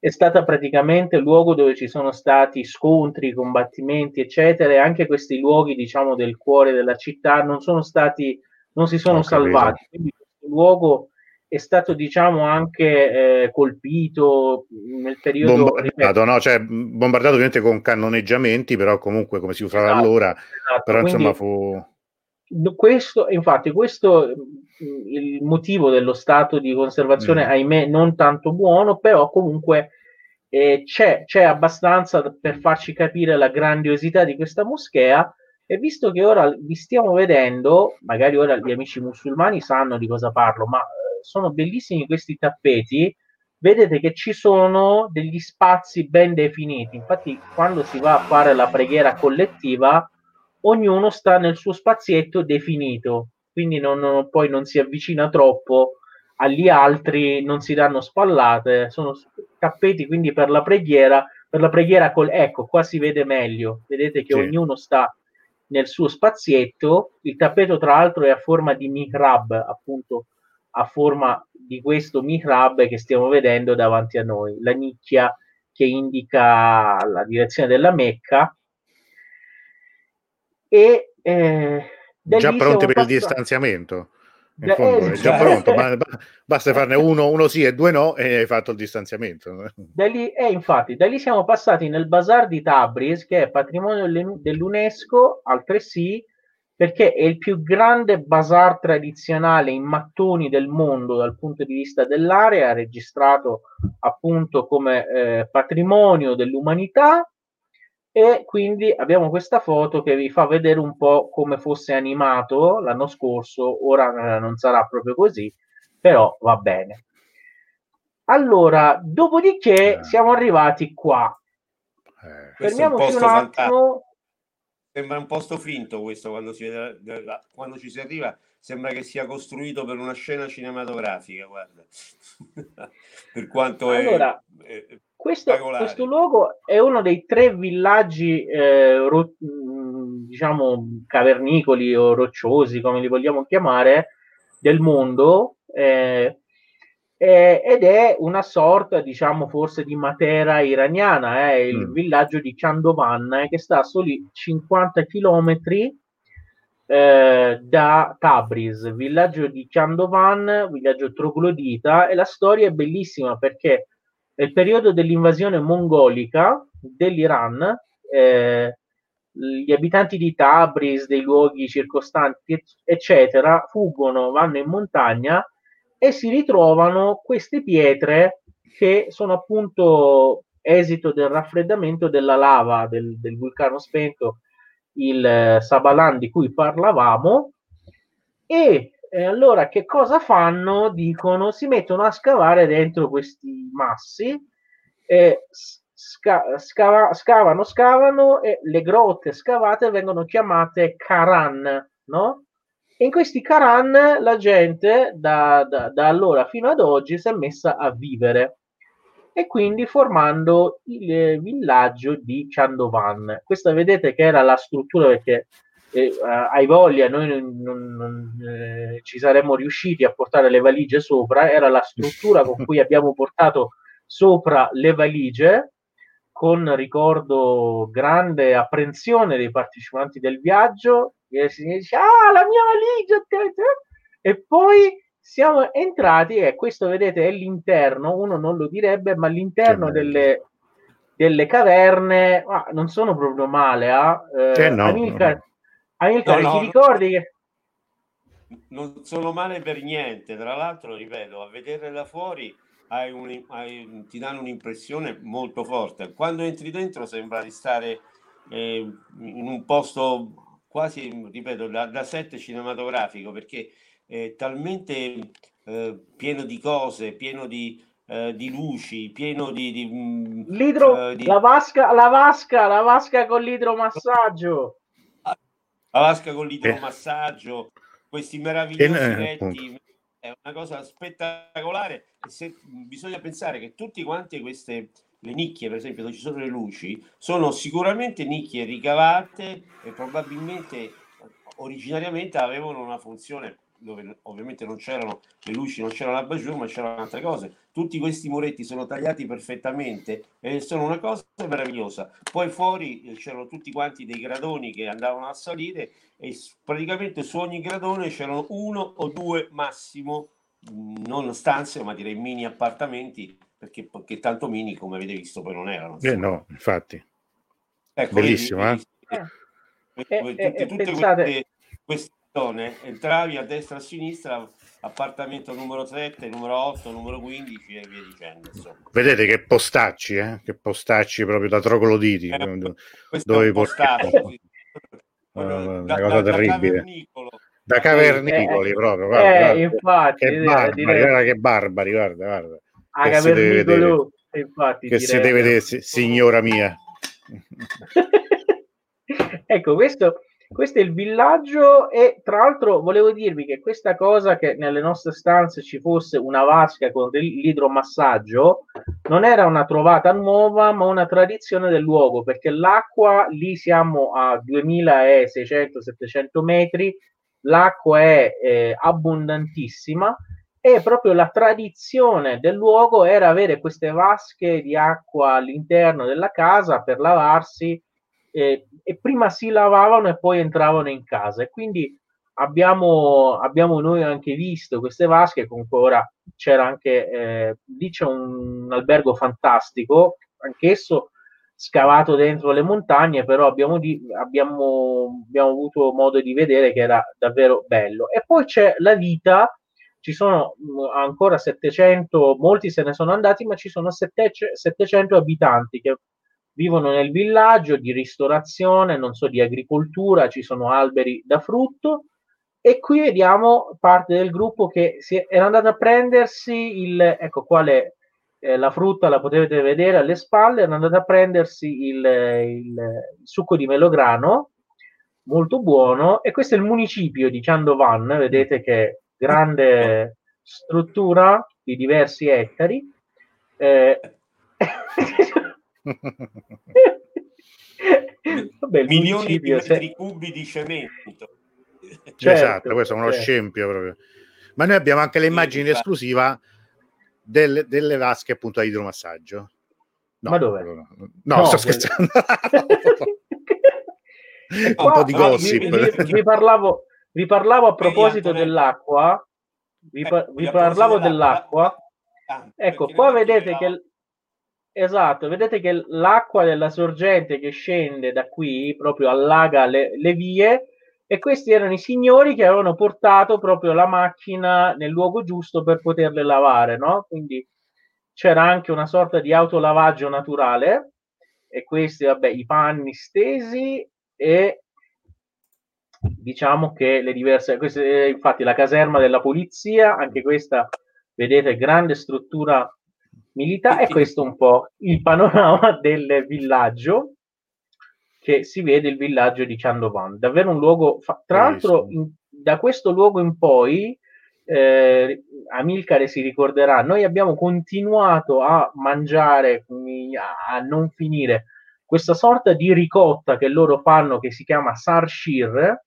è stata praticamente il luogo dove ci sono stati scontri, combattimenti, eccetera, e anche questi luoghi, diciamo, del cuore della città non sono stati, non si sono salvati. Quindi questo luogo è stato, diciamo, anche eh, colpito nel periodo bombardato, no? cioè, bombardato ovviamente con cannoneggiamenti, però comunque come si usava esatto, allora, esatto. però Quindi, insomma fu questo, infatti, questo il motivo dello stato di conservazione, mm. ahimè, non tanto buono, però comunque eh, c'è, c'è abbastanza per farci capire la grandiosità di questa moschea. E visto che ora vi stiamo vedendo, magari ora gli amici musulmani sanno di cosa parlo, ma eh, sono bellissimi questi tappeti. Vedete che ci sono degli spazi ben definiti. Infatti, quando si va a fare la preghiera collettiva, ognuno sta nel suo spazietto definito, quindi non, non, poi non si avvicina troppo agli altri, non si danno spallate, sono tappeti quindi per la preghiera, per la preghiera col ecco, qua si vede meglio, vedete che sì. ognuno sta nel suo spazietto, il tappeto tra l'altro è a forma di mihrab, appunto a forma di questo mihrab che stiamo vedendo davanti a noi, la nicchia che indica la direzione della Mecca e eh, già pronti per il distanziamento in fondo è già pronto, ma basta farne uno, uno sì e due no e hai fatto il distanziamento. Da lì, eh, infatti, da lì siamo passati nel Bazar di Tabriz, che è patrimonio dell'UNESCO, altresì perché è il più grande bazar tradizionale in mattoni del mondo dal punto di vista dell'area, registrato appunto come eh, patrimonio dell'umanità e quindi abbiamo questa foto che vi fa vedere un po' come fosse animato l'anno scorso, ora eh, non sarà proprio così, però va bene. Allora, dopodiché eh. siamo arrivati qua. Eh, Fermiamoci un, un attimo. Sembra un posto finto questo quando, si vede, quando ci si arriva, sembra che sia costruito per una scena cinematografica, guarda. per quanto allora, è, è questo, questo, luogo è uno dei tre villaggi, eh, ro- mm, diciamo, cavernicoli o rocciosi, come li vogliamo chiamare, del mondo. Eh, eh, ed è una sorta, diciamo, forse di Matera iraniana, è eh, il mm. villaggio di Chandovan, eh, che sta a soli 50 chilometri eh, da Tabriz, villaggio di Chandovan, villaggio troglodita, e la storia è bellissima perché nel periodo dell'invasione mongolica dell'Iran, eh, gli abitanti di Tabriz, dei luoghi circostanti, eccetera, fuggono, vanno in montagna e si ritrovano queste pietre che sono appunto esito del raffreddamento della lava del, del vulcano spento, il eh, Sabalan di cui parlavamo, e eh, allora che cosa fanno? Dicono si mettono a scavare dentro questi massi, eh, sca- scava- scavano, scavano e le grotte scavate vengono chiamate Karan, no? E in questi Karan la gente da, da, da allora fino ad oggi si è messa a vivere e quindi formando il villaggio di Chandovan. Questa vedete che era la struttura perché eh, hai voglia, noi non, non, eh, ci saremmo riusciti a portare le valigie sopra, era la struttura con cui abbiamo portato sopra le valigie con ricordo grande apprensione dei partecipanti del viaggio e si dice ah la mia valigia e poi siamo entrati e questo vedete è l'interno uno non lo direbbe ma l'interno delle, delle caverne ah, non sono proprio male eh? Eh no, Amilcar, no. Amilcar no, ti ricordi che non sono male per niente tra l'altro ripeto a vedere da fuori hai un, hai, ti danno un'impressione molto forte. Quando entri dentro sembra di stare eh, in un posto quasi, ripeto, da, da set cinematografico perché è talmente eh, pieno di cose, pieno di, eh, di luci, pieno di... di, mm, L'idro, di... La, vasca, la vasca, la vasca con l'idromassaggio. La vasca con l'idromassaggio, questi meravigliosi letti è una cosa spettacolare. Se, bisogna pensare che tutti quanti queste le nicchie, per esempio, dove ci sono le luci, sono sicuramente nicchie ricavate e probabilmente originariamente avevano una funzione dove ovviamente non c'erano le luci, non c'era la bajour, ma c'erano altre cose. Tutti questi muretti sono tagliati perfettamente e sono una cosa meravigliosa. Poi fuori eh, c'erano tutti quanti dei gradoni che andavano a salire e praticamente su ogni gradone c'erano uno o due massimo, non stanze, ma direi mini appartamenti, perché, perché tanto mini come avete visto poi non erano. Eh no, infatti. Ecco, Bellissimo, vedi, eh? eh, tutte, eh, tutte pensate... queste, queste zone, entravi a destra e a sinistra, appartamento numero 7, numero 8, numero 15 e via dicendo. Insomma. Vedete che postacci, eh? che postacci proprio da trogloditi. Eh, dove postacci. Uh, una cosa da, terribile. Da, cavernicoli eh, proprio. Guarda, eh, guarda. Infatti, che, barbari, direi... guarda che barbari, guarda, guarda. A che si deve vedere, infatti, che si deve vedere, signora mia. ecco, questo questo è il villaggio e tra l'altro volevo dirvi che questa cosa che nelle nostre stanze ci fosse una vasca con l'idromassaggio non era una trovata nuova ma una tradizione del luogo perché l'acqua lì siamo a 2600-700 metri l'acqua è eh, abbondantissima e proprio la tradizione del luogo era avere queste vasche di acqua all'interno della casa per lavarsi eh, e prima si lavavano e poi entravano in casa e quindi abbiamo, abbiamo noi anche visto queste vasche, comunque ora c'era anche, eh, lì c'è un albergo fantastico, anch'esso scavato dentro le montagne, però abbiamo, di, abbiamo, abbiamo avuto modo di vedere che era davvero bello. E poi c'è la vita, ci sono mm, ancora 700, molti se ne sono andati, ma ci sono 700 abitanti che vivono nel villaggio di ristorazione, non so, di agricoltura, ci sono alberi da frutto e qui vediamo parte del gruppo che si era andato a prendersi il, ecco quale eh, la frutta la potete vedere alle spalle, erano andati a prendersi il, il, il, succo di melograno, molto buono, e questo è il municipio di Chandovan, vedete che grande struttura di diversi ettari. Eh, Vabbè, milioni di metri se... cubi di cemento. Certo, esatto, questo è uno certo. scempio proprio. Ma noi abbiamo anche le immagini in esclusiva delle, delle vasche appunto a idromassaggio. No, Ma dove? No, no sto scherzando. Un Qua, po' di gossip. Vi, vi, vi, parlavo, vi parlavo a proposito dell'acqua. Vi, pa- vi parlavo dell'acqua. Ecco, qua vedete che Esatto, vedete che l'acqua della sorgente che scende da qui proprio allaga le, le vie e questi erano i signori che avevano portato proprio la macchina nel luogo giusto per poterle lavare, no? Quindi c'era anche una sorta di autolavaggio naturale e questi, vabbè, i panni stesi e diciamo che le diverse, queste, infatti la caserma della polizia, anche questa, vedete, grande struttura militare e questo un po' il panorama del villaggio che si vede il villaggio di Chandovan. Davvero un luogo, fa- tra l'altro, in, da questo luogo in poi, eh, Amilcare si ricorderà, noi abbiamo continuato a mangiare, a non finire, questa sorta di ricotta che loro fanno che si chiama sarshir,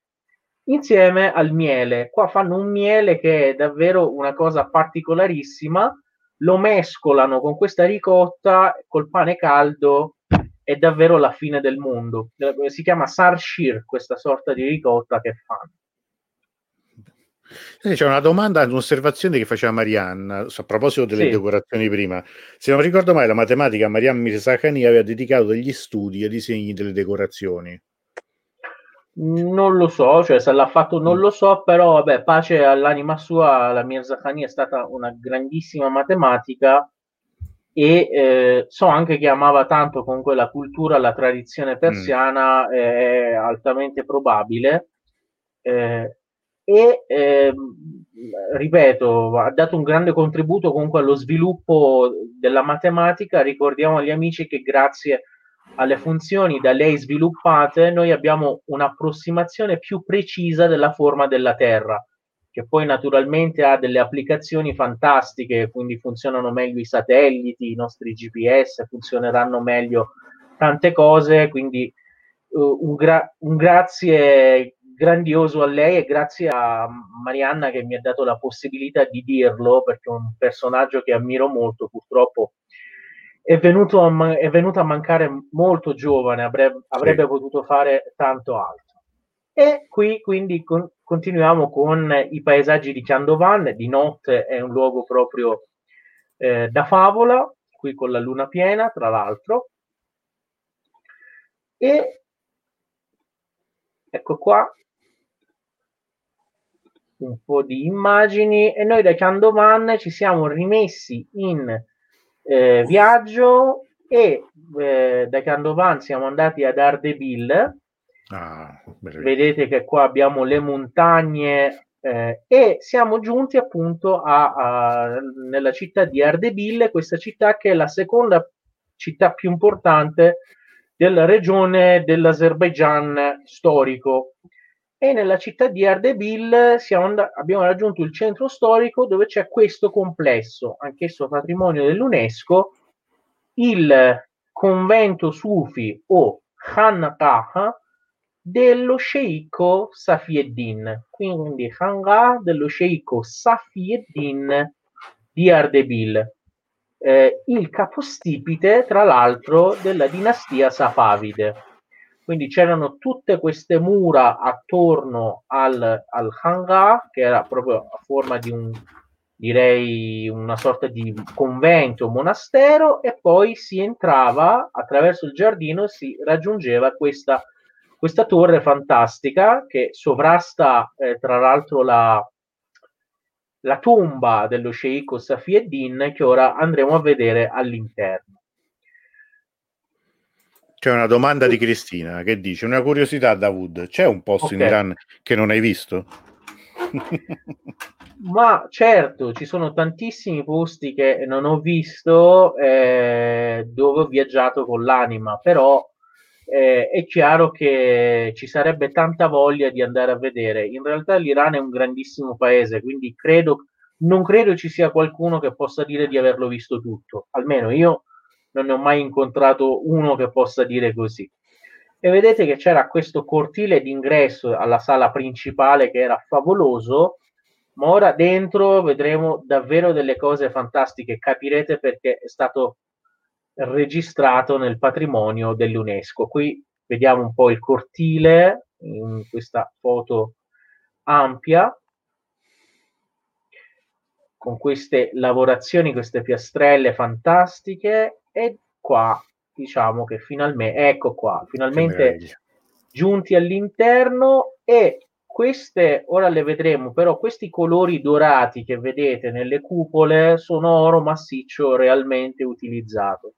insieme al miele. Qua fanno un miele che è davvero una cosa particolarissima, lo mescolano con questa ricotta col pane caldo è davvero la fine del mondo. Si chiama Sarshir, questa sorta di ricotta che fanno. C'è una domanda, un'osservazione che faceva Marianna a proposito delle sì. decorazioni prima. Se non ricordo mai, la matematica Marianne Mirzakhani aveva dedicato degli studi ai disegni delle decorazioni. Non lo so, cioè se l'ha fatto non mm. lo so, però vabbè, pace all'anima sua, la Mirzakhani è stata una grandissima matematica e eh, so anche che amava tanto comunque la cultura, la tradizione persiana, mm. è altamente probabile. Eh, e eh, ripeto, ha dato un grande contributo comunque allo sviluppo della matematica. Ricordiamo agli amici che grazie alle funzioni da lei sviluppate noi abbiamo un'approssimazione più precisa della forma della Terra che poi naturalmente ha delle applicazioni fantastiche, quindi funzionano meglio i satelliti, i nostri GPS, funzioneranno meglio tante cose, quindi uh, un, gra- un grazie grandioso a lei e grazie a Marianna che mi ha dato la possibilità di dirlo, perché è un personaggio che ammiro molto, purtroppo è venuto a, è venuto a mancare molto giovane, avrebbe, avrebbe sì. potuto fare tanto altro. E qui quindi con, continuiamo con i paesaggi di Chandovan, di notte è un luogo proprio eh, da favola, qui con la luna piena, tra l'altro. E ecco qua un po' di immagini e noi da Chandovan ci siamo rimessi in eh, viaggio e eh, da Chandovan siamo andati ad Ardebil Ah, Vedete che qua abbiamo le montagne eh, e siamo giunti appunto a, a, nella città di Ardebil, questa città che è la seconda città più importante della regione dell'Azerbaigian storico. E nella città di Ardebil and- abbiamo raggiunto il centro storico dove c'è questo complesso, anch'esso patrimonio dell'UNESCO, il convento Sufi o Khanqah, dello sceicco Safieddin, quindi Hangar dello sceicco Safieddin di Ardebil, eh, il capostipite tra l'altro della dinastia Safavide. Quindi c'erano tutte queste mura attorno al, al hangar, che era proprio a forma di un, direi, una sorta di convento, monastero, e poi si entrava attraverso il giardino e si raggiungeva questa, questa torre fantastica che sovrasta, eh, tra l'altro, la, la tomba dello sceicco Safieddin, che ora andremo a vedere all'interno. C'è una domanda di Cristina che dice: Una curiosità, Davud, c'è un posto okay. in Iran che non hai visto? Ma certo, ci sono tantissimi posti che non ho visto eh, dove ho viaggiato con l'anima, però eh, è chiaro che ci sarebbe tanta voglia di andare a vedere. In realtà l'Iran è un grandissimo paese, quindi credo, non credo ci sia qualcuno che possa dire di averlo visto tutto, almeno io non ne ho mai incontrato uno che possa dire così. E vedete che c'era questo cortile d'ingresso alla sala principale che era favoloso, ma ora dentro vedremo davvero delle cose fantastiche, capirete perché è stato registrato nel patrimonio dell'UNESCO. Qui vediamo un po' il cortile in questa foto ampia con queste lavorazioni, queste piastrelle fantastiche e qua diciamo che finalmente, ecco qua, finalmente giunti all'interno e queste, ora le vedremo, però questi colori dorati che vedete nelle cupole sono oro massiccio realmente utilizzato.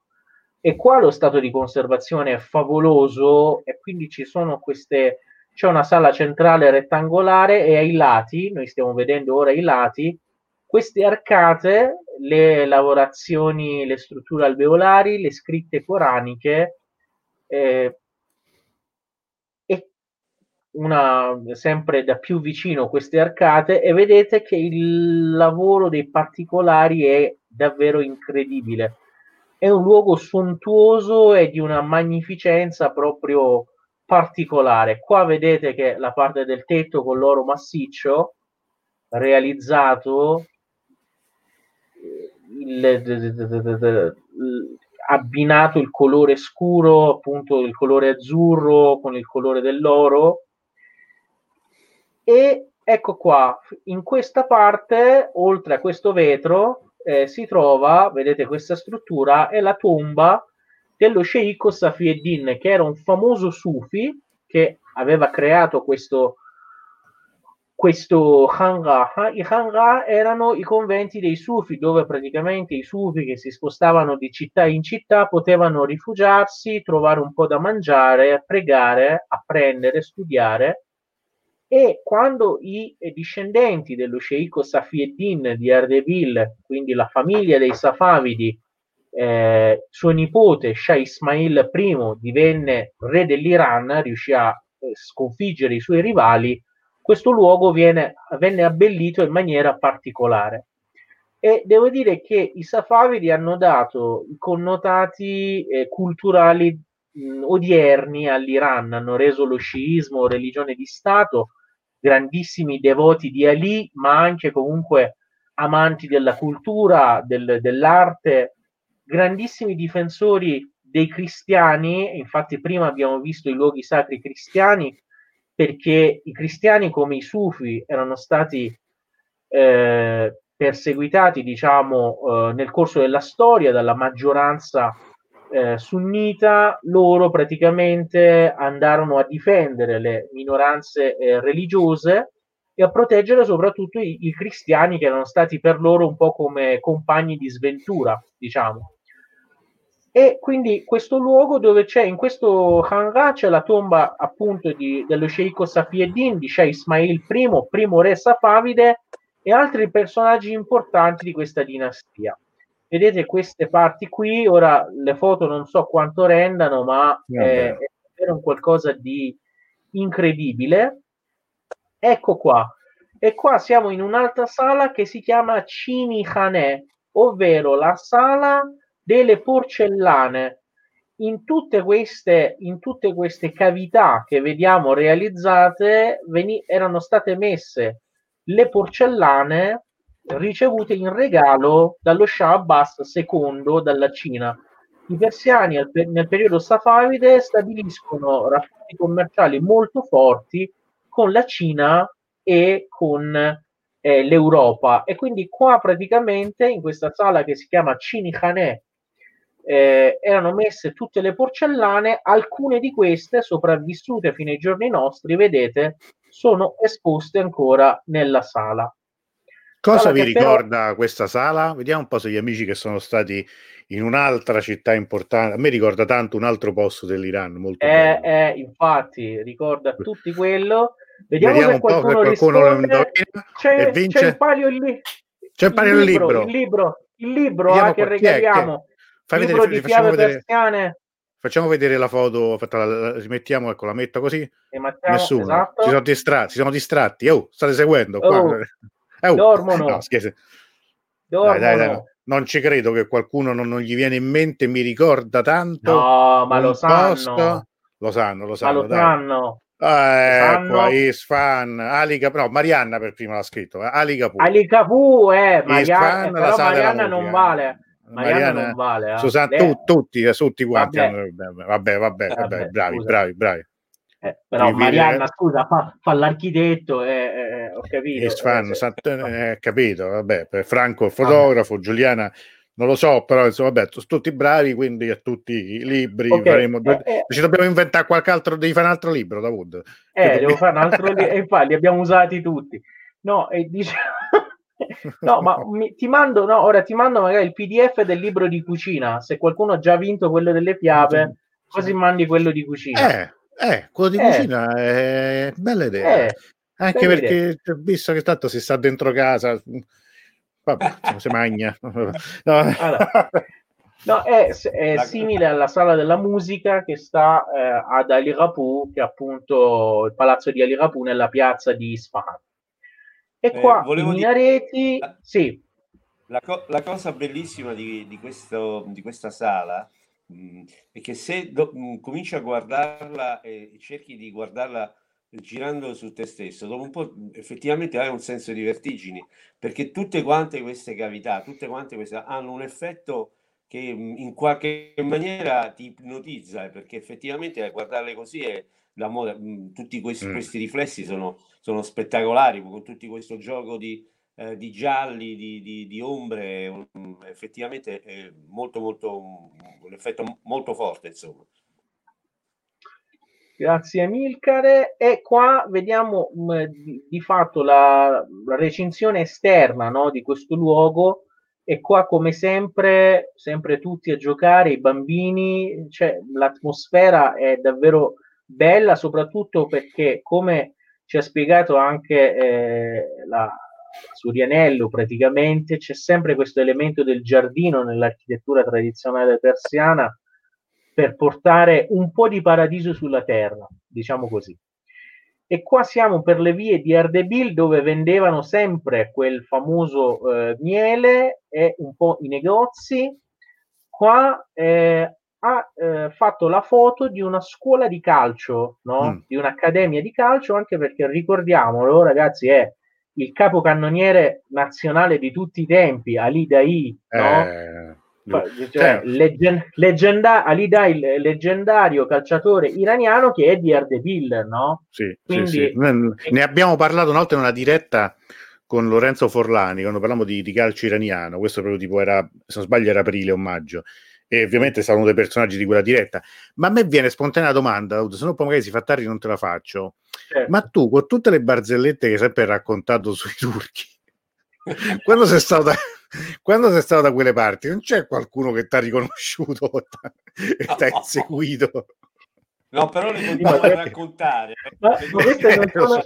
E qua lo stato di conservazione è favoloso e quindi ci sono queste, c'è una sala centrale rettangolare e ai lati, noi stiamo vedendo ora i lati, queste arcate, le lavorazioni, le strutture alveolari, le scritte coraniche eh, e una, sempre da più vicino queste arcate e vedete che il lavoro dei particolari è davvero incredibile. È un luogo sontuoso e di una magnificenza proprio particolare. Qua vedete che la parte del tetto con l'oro massiccio realizzato il, abbinato il colore scuro, appunto il colore azzurro con il colore dell'oro. E ecco qua, in questa parte, oltre a questo vetro, eh, si trova, vedete questa struttura, è la tomba dello sceicco Safieddin, che era un famoso sufi che aveva creato questo questo Hanga. I Hanga erano i conventi dei Sufi, dove praticamente i Sufi che si spostavano di città in città potevano rifugiarsi, trovare un po' da mangiare, pregare, apprendere, studiare. E quando i discendenti dello sceicco Safieddin di Ardebil, quindi la famiglia dei Safavidi, eh, suo nipote Shah Ismail I divenne re dell'Iran, riuscì a eh, sconfiggere i suoi rivali, questo luogo viene, venne abbellito in maniera particolare. E devo dire che i Safavidi hanno dato i connotati eh, culturali mh, odierni all'Iran, hanno reso lo sciismo religione di Stato, grandissimi devoti di Ali, ma anche comunque amanti della cultura, del, dell'arte, grandissimi difensori dei cristiani, infatti prima abbiamo visto i luoghi sacri cristiani, perché i cristiani come i sufi erano stati eh, perseguitati, diciamo, eh, nel corso della storia dalla maggioranza eh, sunnita, loro praticamente andarono a difendere le minoranze eh, religiose e a proteggere soprattutto i, i cristiani che erano stati per loro un po' come compagni di sventura, diciamo. E quindi questo luogo dove c'è, in questo hangar c'è la tomba appunto di, dello sceicco Safieddin, di Shah Ismail I, primo re safavide, e altri personaggi importanti di questa dinastia. Vedete queste parti qui, ora le foto non so quanto rendano, ma eh, è davvero un qualcosa di incredibile. Ecco qua. E qua siamo in un'altra sala che si chiama Cini Hanè, ovvero la sala delle porcellane. In tutte, queste, in tutte queste cavità che vediamo realizzate veni- erano state messe le porcellane ricevute in regalo dallo Shah Abbas II dalla Cina. i persiani nel periodo safavide stabiliscono rapporti commerciali molto forti con la Cina e con eh, l'Europa e quindi qua praticamente in questa sala che si chiama Cinihanè eh, erano messe tutte le porcellane, alcune di queste sopravvissute fino ai giorni nostri, vedete, sono esposte ancora nella sala. Cosa vi ricorda però... questa sala? Vediamo un po' se gli amici che sono stati in un'altra città importante. A me ricorda tanto un altro posto dell'Iran. Molto eh, eh, infatti, ricorda tutti quello. Vediamo, Vediamo se qualcuno, qualcuno c'è, vince. c'è il palio lì. C'è il palio il libro. Il libro, il libro ah, che regaliamo. Fai libro vedere, facciamo vedere, facciamo vedere la foto. Aspetta, la, la, rimettiamo, ecco, la metto così. Mettiamo, Nessuno. Esatto. Si sono distratti. Si sono distratti. Oh, state seguendo. Oh, oh. Dormono. No, scherzo. Dormono. Dai, dai, dai, non ci credo che qualcuno non, non, gli viene in mente, mi ricorda tanto. No, ma lo sanno. Posto. Lo sanno, lo sanno. Ma lo sanno. Ah, ecco, Isfan, Ali Capu, no, Marianna per prima l'ha scritto, eh. Ali Capu. Ali Capu, eh, Marianna, però Marianna non vale. Marianna, Marianna non vale. Eh. Susanna, Lei... tu, tutti, eh, tutti quanti. Vabbè, vabbè, vabbè, vabbè, vabbè bravi, bravi, bravi. Eh, però Devi Marianna, scusa, fa, fa l'architetto, eh, eh, ho capito. Fan, eh, capito, vabbè, Franco il fotografo, vabbè. Giuliana non lo so, però insomma, vabbè, tutti bravi, quindi a tutti i libri okay. faremo eh, ci dobbiamo inventare qualche altro, devi fare un altro libro, Davud. Eh, devo fare un altro libro, e infatti li abbiamo usati tutti. No, e diciamo... no, ma mi, ti mando, no, ora ti mando magari il PDF del libro di cucina, se qualcuno ha già vinto quello delle fiabe, così mandi quello di cucina. Eh, eh quello di eh. cucina è bella idea. Eh, Anche perché, idea. visto che tanto si sta dentro casa Vabbè, si magna. No. Allora, no, è, è, simile alla sala della musica che sta eh, ad Ali Rapu, che è appunto il palazzo di Ali Rapu nella piazza di Isfahan. E eh, qua i minareti, dire... sì. La, co- la, cosa bellissima di, di, questo, di questa sala mh, è che se do, mh, cominci a guardarla e cerchi di guardarla girando su te stesso, dopo un po' effettivamente hai un senso di vertigini, perché tutte quante queste cavità, tutte quante queste hanno un effetto che in qualche maniera ti ipnotizza, perché effettivamente a guardarle così è la moda, tutti questi, mm. questi riflessi sono, sono, spettacolari, con tutto questo gioco di, eh, di gialli, di, di, di ombre, um, effettivamente è molto molto un effetto molto forte, insomma. Grazie Milcare. E qua vediamo mh, mm, di, di, fatto la, la recensione esterna no, di questo luogo. E qua, come sempre, sempre tutti a giocare, i bambini, cioè, l'atmosfera è davvero bella, soprattutto perché, come ci ha spiegato anche eh, la, Surianello, praticamente c'è sempre questo elemento del giardino nell'architettura tradizionale persiana per portare un po' di paradiso sulla terra, diciamo così. E qua siamo per le vie di Ardebil dove vendevano sempre quel famoso eh, miele e un po' i negozi. Qua eh, ha eh, fatto la foto di una scuola di calcio, no? mm. di un'accademia di calcio, anche perché ricordiamolo, ragazzi, è il capocannoniere nazionale di tutti i tempi, Ali Dai, no? Eh, cioè, cioè, leggen- leggenda- Alida il leggendario calciatore iraniano che è di Ardebil, no? Sì, Quindi, sì, sì. Ne abbiamo parlato una volta in una diretta con Lorenzo Forlani, quando parliamo di, di calcio iraniano, questo proprio tipo era, se non sbaglio era aprile o maggio, e ovviamente uno dei personaggi di quella diretta. Ma a me viene spontanea domanda, se no poi magari si fa tardi non te la faccio. Certo. Ma tu, con tutte le barzellette che hai sempre raccontato sui turchi, quando sei stato da, quando sei stato da quelle parti, non c'è qualcuno che ti ha riconosciuto e ti ha inseguito? No, però le continuo a raccontare. Ma, ma queste non sono,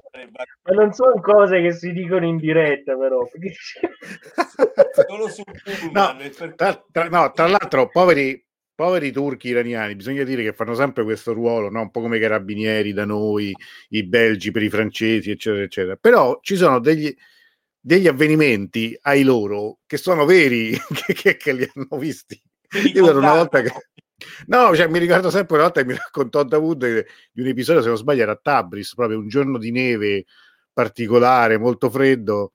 ma non sono cose che si dicono in diretta, però. Solo su no, tra, tra, no, tra l'altro, poveri, poveri turchi iraniani, bisogna dire che fanno sempre questo ruolo, no? un po' come i carabinieri da noi, i belgi per i francesi, eccetera, eccetera. Però ci sono degli, degli avvenimenti ai loro che sono veri, che, che, che li hanno visti. Io ero una volta che... No, cioè, mi ricordo sempre una volta che mi raccontò Davud di un episodio, se non sbaglio, era a Tabris, proprio un giorno di neve particolare, molto freddo,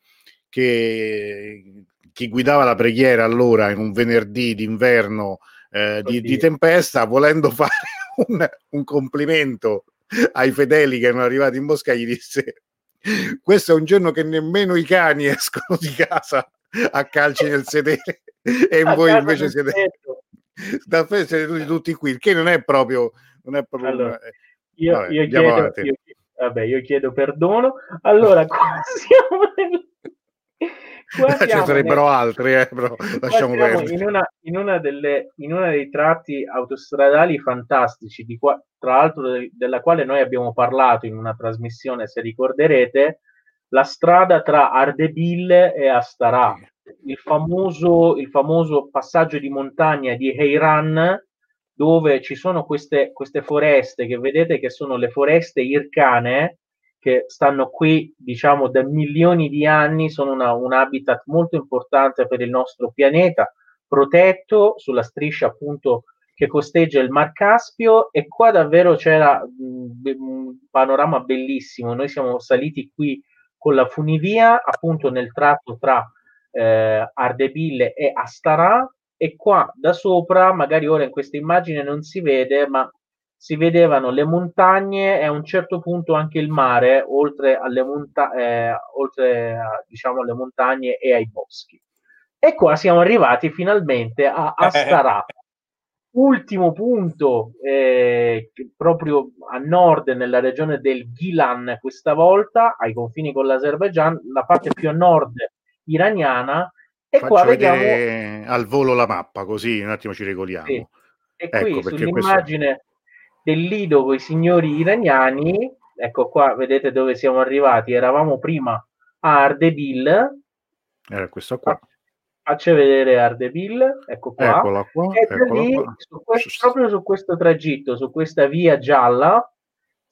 che chi guidava la preghiera allora in un venerdì d'inverno eh, di, di, tempesta, volendo fare un, un complimento ai fedeli che erano arrivati in Mosca, gli disse questo è un giorno che nemmeno i cani escono di casa a calci nel sedere e a voi invece siete, siete tutti, tutti qui, che non è proprio, non è proprio allora, una... io, vabbè, io, chiedo, io, vabbè, io chiedo perdono. Allora qua siamo nel Ce sarebbero nel... altri, eh, però lasciamo perdere. In una, in, una delle, in una dei tratti autostradali fantastici, di qua, tra l'altro de, della quale noi abbiamo parlato in una trasmissione, se ricorderete, la strada tra Ardebil e Astarà, il famoso, il famoso passaggio di montagna di Heiran, dove ci sono queste, queste foreste che vedete che sono le foreste ircane, che stanno qui, diciamo, da milioni di anni, sono una, un habitat molto importante per il nostro pianeta, protetto sulla striscia appunto che costeggia il Mar Caspio e qua davvero c'era un panorama bellissimo. Noi siamo saliti qui con la funivia, appunto nel tratto tra eh, Ardebille e Astarà e qua da sopra, magari ora in questa immagine non si vede, ma si vedevano le montagne e a un certo punto anche il mare, oltre alle, monta- eh, oltre a, diciamo, alle montagne e ai boschi. E qua siamo arrivati finalmente a Astara, ultimo punto eh, proprio a nord nella regione del Gilan questa volta, ai confini con l'Azerbaijan, la parte più a nord iraniana. E Faccio qua vediamo al volo la mappa, così un attimo ci regoliamo. Sì. E qui ecco, sull'immagine... Questo del Lido con i signori iraniani, ecco qua, vedete dove siamo arrivati, eravamo prima a Ardebil. Era questo qua. Faccio vedere Ardebil, ecco qua. Eccola qua, eccola lì, qua. Su questo, proprio su questo tragitto, su questa via gialla,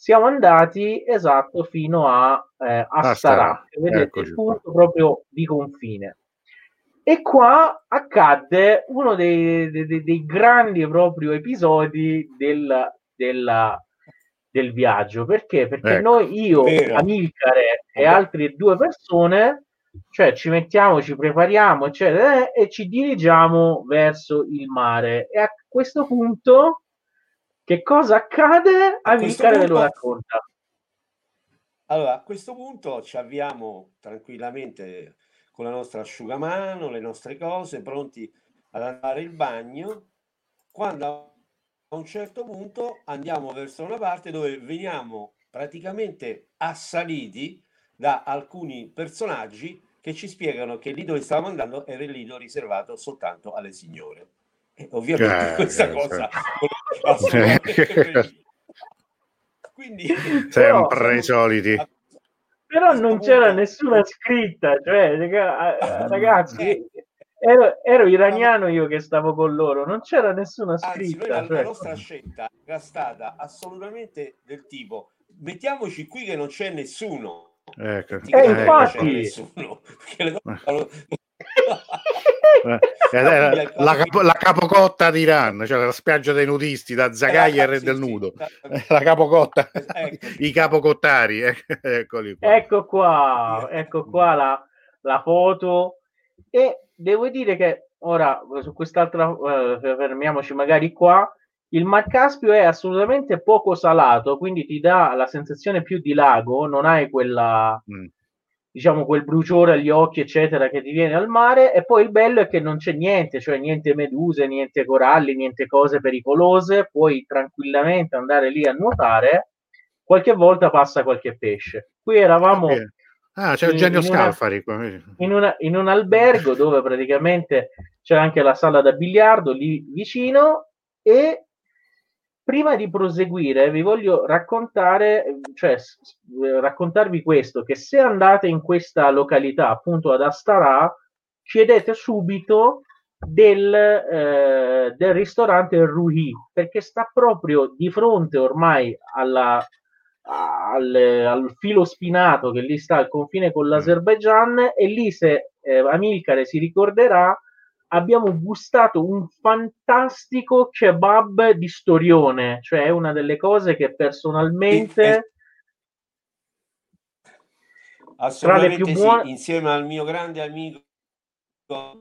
siamo andati esatto fino a, eh, a Sarà, vedete il punto qua. proprio di confine. E qua accadde uno dei, dei, dei grandi proprio episodi del, della, del viaggio. Perché? Perché ecco, noi, io, vero. Amilcare e altre due persone, cioè ci mettiamo, ci prepariamo, eccetera, e ci dirigiamo verso il mare. E a questo punto, che cosa accade? Amilcare punto... ve lo racconta. Allora, a questo punto ci avviamo tranquillamente con la nostra asciugamano, le nostre cose, pronti ad andare in bagno. Quando a un certo punto andiamo verso una parte dove veniamo praticamente assaliti da alcuni personaggi che ci spiegano che lì dove stavamo andando era il lido riservato soltanto alle signore. E ovviamente eh, questa eh, cosa. Quindi sempre i soliti. Però non c'era nessuna scritta, cioè ragazzi, ero, ero, iraniano io che stavo con loro, non c'era nessuna scritta. Anzi, cioè... La nostra scelta era stata assolutamente del tipo mettiamoci qui che non c'è nessuno. Ecco. Eh, infatti. Nessuno, eh, la, capo, la, capocotta di Iran, cioè la spiaggia dei nudisti da Zagaia e sì, del Nudo, la capocotta, ecco. i capocottari. Eccoli qua. Ecco qua, ecco qua la, la foto. E devo dire che ora su quest'altra, uh, fermiamoci magari qua, il Mar Caspio è assolutamente poco salato, quindi ti dà la sensazione più di lago, non hai quella, mm. Diciamo, quel bruciore agli occhi, eccetera, che ti viene al mare. E poi il bello è che non c'è niente, cioè niente meduse, niente coralli, niente cose pericolose. Puoi tranquillamente andare lì a nuotare. Qualche volta passa qualche pesce. Qui eravamo. Ah, c'è Eugenio Scalfari qua. In, una, in un albergo dove praticamente c'è anche la sala da biliardo lì vicino e prima di proseguire vi voglio raccontare, cioè raccontarvi questo, che se andate in questa località, appunto ad Astarà, chiedete subito del, eh, del ristorante Ruhi, perché sta proprio di fronte ormai alla, al, al, filo spinato che lì sta al confine con mm. l'Azerbaijan e lì se eh, Amilcare si ricorderà abbiamo gustato un fantastico kebab di storione cioè è una delle cose che personalmente tra le più buone sì. insieme al mio grande amico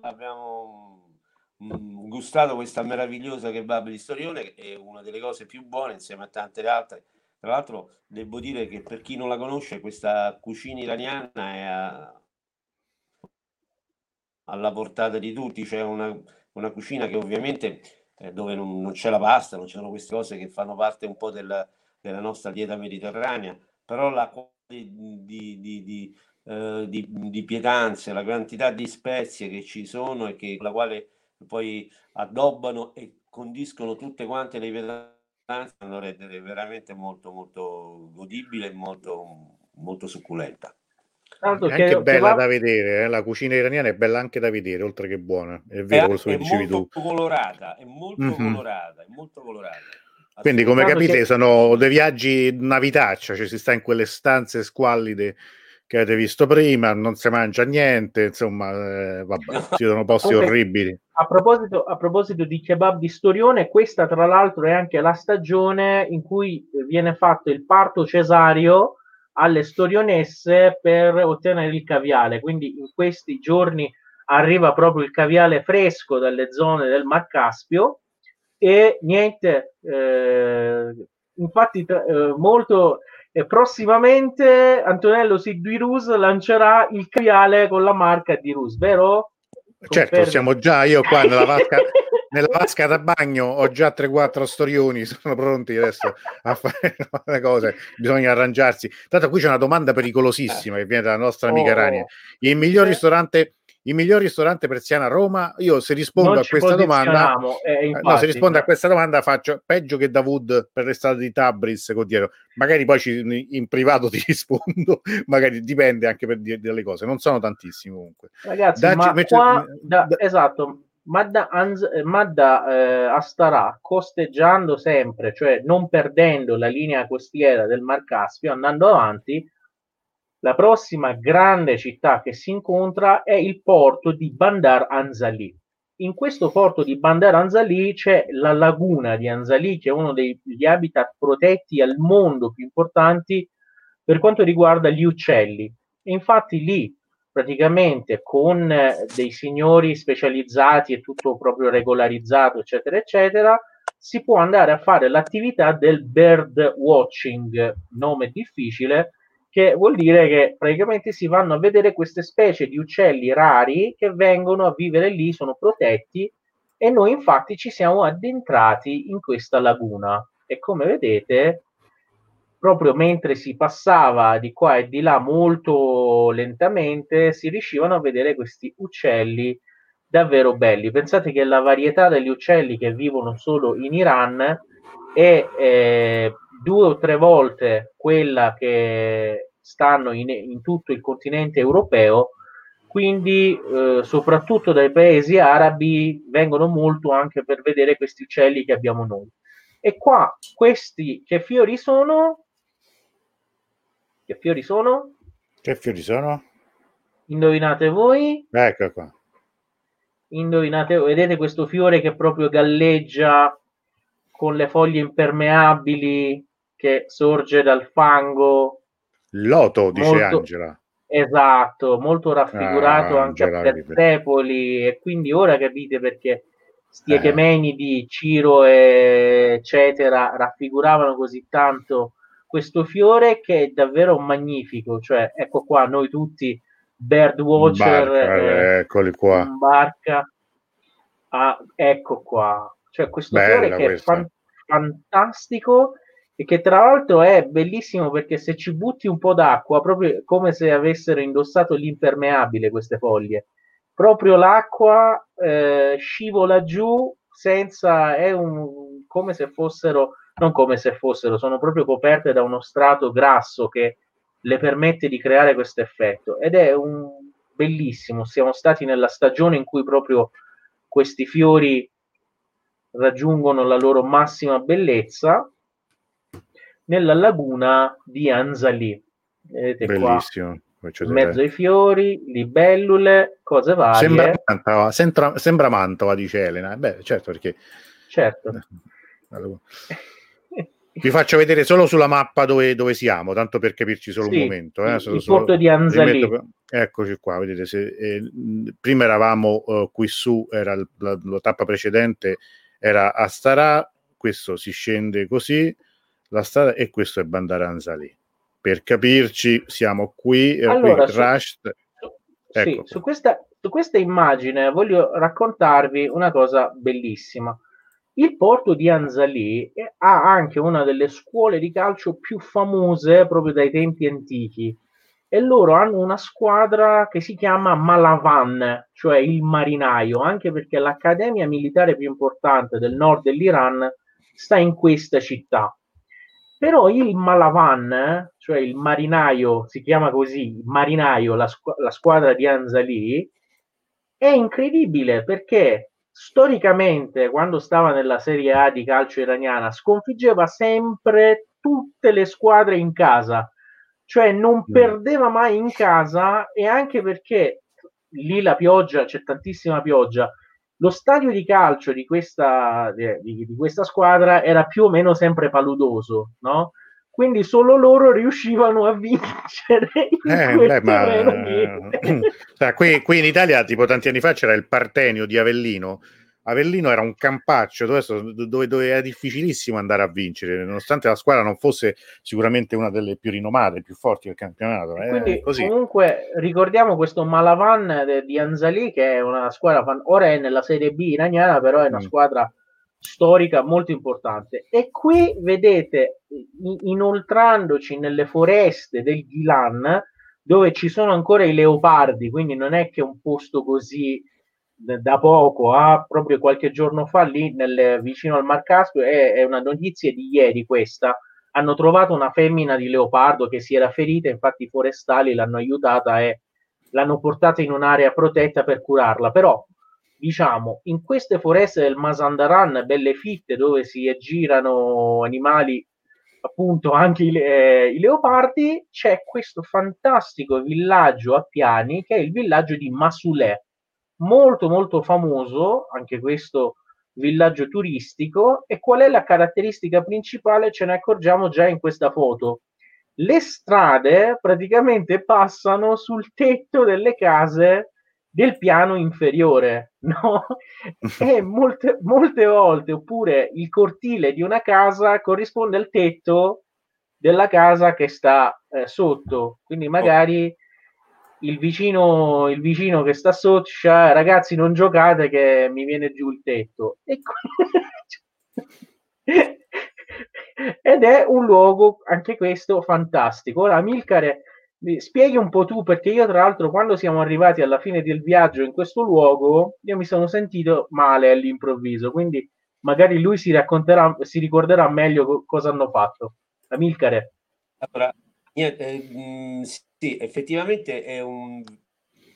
abbiamo mh, gustato questa meravigliosa kebab di Storione, che è una delle cose più buone insieme a tante altre. Tra l'altro, devo dire che per chi non la conosce, questa cucina iraniana è a, alla portata di tutti. C'è una, una cucina che ovviamente eh, dove non, non, c'è la pasta, non ci sono queste cose che fanno parte un po' della, della nostra dieta mediterranea, però la di, di, di, eh, di, pietanze, la quantità di spezie che ci sono e che, la quale poi addobbano e condiscono tutte quante le pietanze hanno rendere veramente molto molto godibile e molto, molto succulenta. È anche che, bella che va... da vedere, eh? la cucina iraniana è bella anche da vedere, oltre che buona. È vero, è, è molto tu. colorata, è molto mm-hmm. colorata, è molto colorata. Quindi, come capite, che... sono dei viaggi una vitaccia, cioè si sta in quelle stanze squallide che avete visto prima, non si mangia niente, insomma, eh, vabbè, si sono posti okay. orribili. A proposito, a proposito di kebab di Storione, questa tra l'altro è anche la stagione in cui viene fatto il parto cesario alle storionesse per ottenere il caviale, quindi in questi giorni arriva proprio il caviale fresco dalle zone del Mar Caspio e niente, eh, infatti eh, molto eh, prossimamente Antonello Sidui lancerà il caviale con la marca di Rus, vero? Certo, siamo già io qua nella vasca, nella vasca da bagno, ho già 3-4 storioni, sono pronti adesso a fare le cose, bisogna arrangiarsi. Tanto qui c'è una domanda pericolosissima che viene dalla nostra amica oh. Rania. Il miglior eh. ristorante il miglior ristorante persiano a Roma? Io se rispondo non a questa domanda, eh, infatti, no, se rispondo no. a questa domanda faccio peggio che Davud per l'estate di Tabris Codiero. Magari poi ci, in privato ti rispondo, magari dipende anche per dire delle cose, non sono tantissimi comunque. Ragazzi, Dacci, ma invece, qua, da, da, esatto, ma da, ma da eh, Astarà costeggiando sempre, cioè non perdendo la linea costiera del Mar Caspio, andando avanti, la prossima grande città che si incontra è il porto di Bandar Anzali. In questo porto di Bandar Anzali c'è la laguna di Anzali, che è uno degli habitat protetti al mondo più importanti per quanto riguarda gli uccelli. E infatti lì praticamente con dei signori specializzati e tutto proprio regolarizzato, eccetera, eccetera, si può andare a fare l'attività del bird watching, nome difficile, che vuol dire che praticamente si vanno a vedere queste specie di uccelli rari che vengono a vivere lì, sono protetti e noi infatti ci siamo addentrati in questa laguna. E come vedete proprio mentre si passava di qua e di là molto lentamente si riuscivano a vedere questi uccelli davvero belli. Pensate che la varietà degli uccelli che vivono solo in Iran è eh, due o tre volte quella che stanno in, in tutto il continente europeo, quindi eh, soprattutto dai paesi arabi vengono molto anche per vedere questi uccelli che abbiamo noi. E qua questi che fiori sono? Che fiori sono? Che fiori sono? Indovinate voi? Ecco qua. Indovinate, vedete questo fiore che proprio galleggia con le foglie impermeabili che sorge dal fango. Loto, dice molto, Angela. Esatto, molto raffigurato ah, anche Angela, a Persepoli e quindi ora capite perché sti eh. di Ciro e eccetera raffiguravano così tanto questo fiore che è davvero magnifico, cioè ecco qua noi tutti birdwatcher barca, eh, eccoli qua. in barca ah, ecco qua cioè questo Bella fiore che questa. è fan- fantastico e che tra l'altro è bellissimo perché se ci butti un po' d'acqua, proprio come se avessero indossato l'impermeabile queste foglie, proprio l'acqua eh, scivola giù senza, è un, come se fossero, non come se fossero, sono proprio coperte da uno strato grasso che le permette di creare questo effetto. Ed è un bellissimo, siamo stati nella stagione in cui proprio questi fiori raggiungono la loro massima bellezza nella laguna di Anzali. Vedete Bellissimo. Qua, in mezzo ai fiori, libellule, cose varie. Sembra Mantova, sembra, sembra Mantova dice Elena. Beh, certo perché... Certo. Vi faccio vedere solo sulla mappa dove, dove siamo, tanto per capirci solo sì, un momento. Eh? il solo, porto di Anzali. Metto, eccoci qua, vedete, se, eh, prima eravamo uh, qui su, era la, la, la tappa precedente, era a Starà, questo si scende così, la strada, e questo è Bandaranzali. Per capirci, siamo qui, allora, qui, su, Rush, ecco. sì, su, questa, su questa immagine voglio raccontarvi una cosa bellissima. Il porto di Anzali ha anche una delle scuole di calcio più famose proprio dai tempi antichi e loro hanno una squadra che si chiama Malavan, cioè il marinaio, anche perché l'accademia militare più importante del nord dell'Iran sta in questa città. Però il Malavan, cioè il marinaio, si chiama così, marinaio, la, squ- la squadra di Anzali, è incredibile perché storicamente, quando stava nella Serie A di calcio iraniana, sconfiggeva sempre tutte le squadre in casa, cioè non mm. perdeva mai in casa e anche perché lì la pioggia, c'è tantissima pioggia, lo stadio di calcio di questa, di, di questa squadra era più o meno sempre paludoso, no? Quindi solo loro riuscivano a vincere. Eh, beh, ma, cioè, qui, qui in Italia, tipo tanti anni fa, c'era il Partenio di Avellino, Avellino era un campaccio dove, dove, era difficilissimo andare a vincere, nonostante la squadra non fosse sicuramente una delle più rinomate, più forti del campionato. Eh, Quindi, comunque, ricordiamo questo Malavan de, di Anzali, che è una squadra, fan... ora è nella Serie B iraniana, però è una mm. squadra storica molto importante. E qui vedete, inoltrandoci nelle foreste del Ghilan, dove ci sono ancora i leopardi, quindi non è che è un posto così da poco a proprio qualche giorno fa lì nel, vicino al Mar Caspio è, è, una notizia di ieri questa. Hanno trovato una femmina di leopardo che si era ferita infatti i forestali l'hanno aiutata e l'hanno portata in un'area protetta per curarla. Però diciamo in queste foreste del Mazandaran belle fitte dove si aggirano animali appunto anche i, eh, i leopardi c'è questo fantastico villaggio a piani che è il villaggio di Masulè molto molto famoso, anche questo villaggio turistico, e qual è la caratteristica principale? Ce ne accorgiamo già in questa foto. Le strade praticamente passano sul tetto delle case del piano inferiore, no? E molte, molte volte, oppure il cortile di una casa corrisponde al tetto della casa che sta eh, sotto, quindi magari il vicino, il vicino che sta sotto dice, ragazzi non giocate che mi viene giù il tetto. Ed è un luogo, anche questo, fantastico. Ora, Milcare, spieghi un po' tu, perché io tra l'altro quando siamo arrivati alla fine del viaggio in questo luogo, io mi sono sentito male all'improvviso, quindi magari lui si racconterà, si ricorderà meglio co- cosa hanno fatto. Amilcare. Allora, niente, eh, sì, effettivamente è un,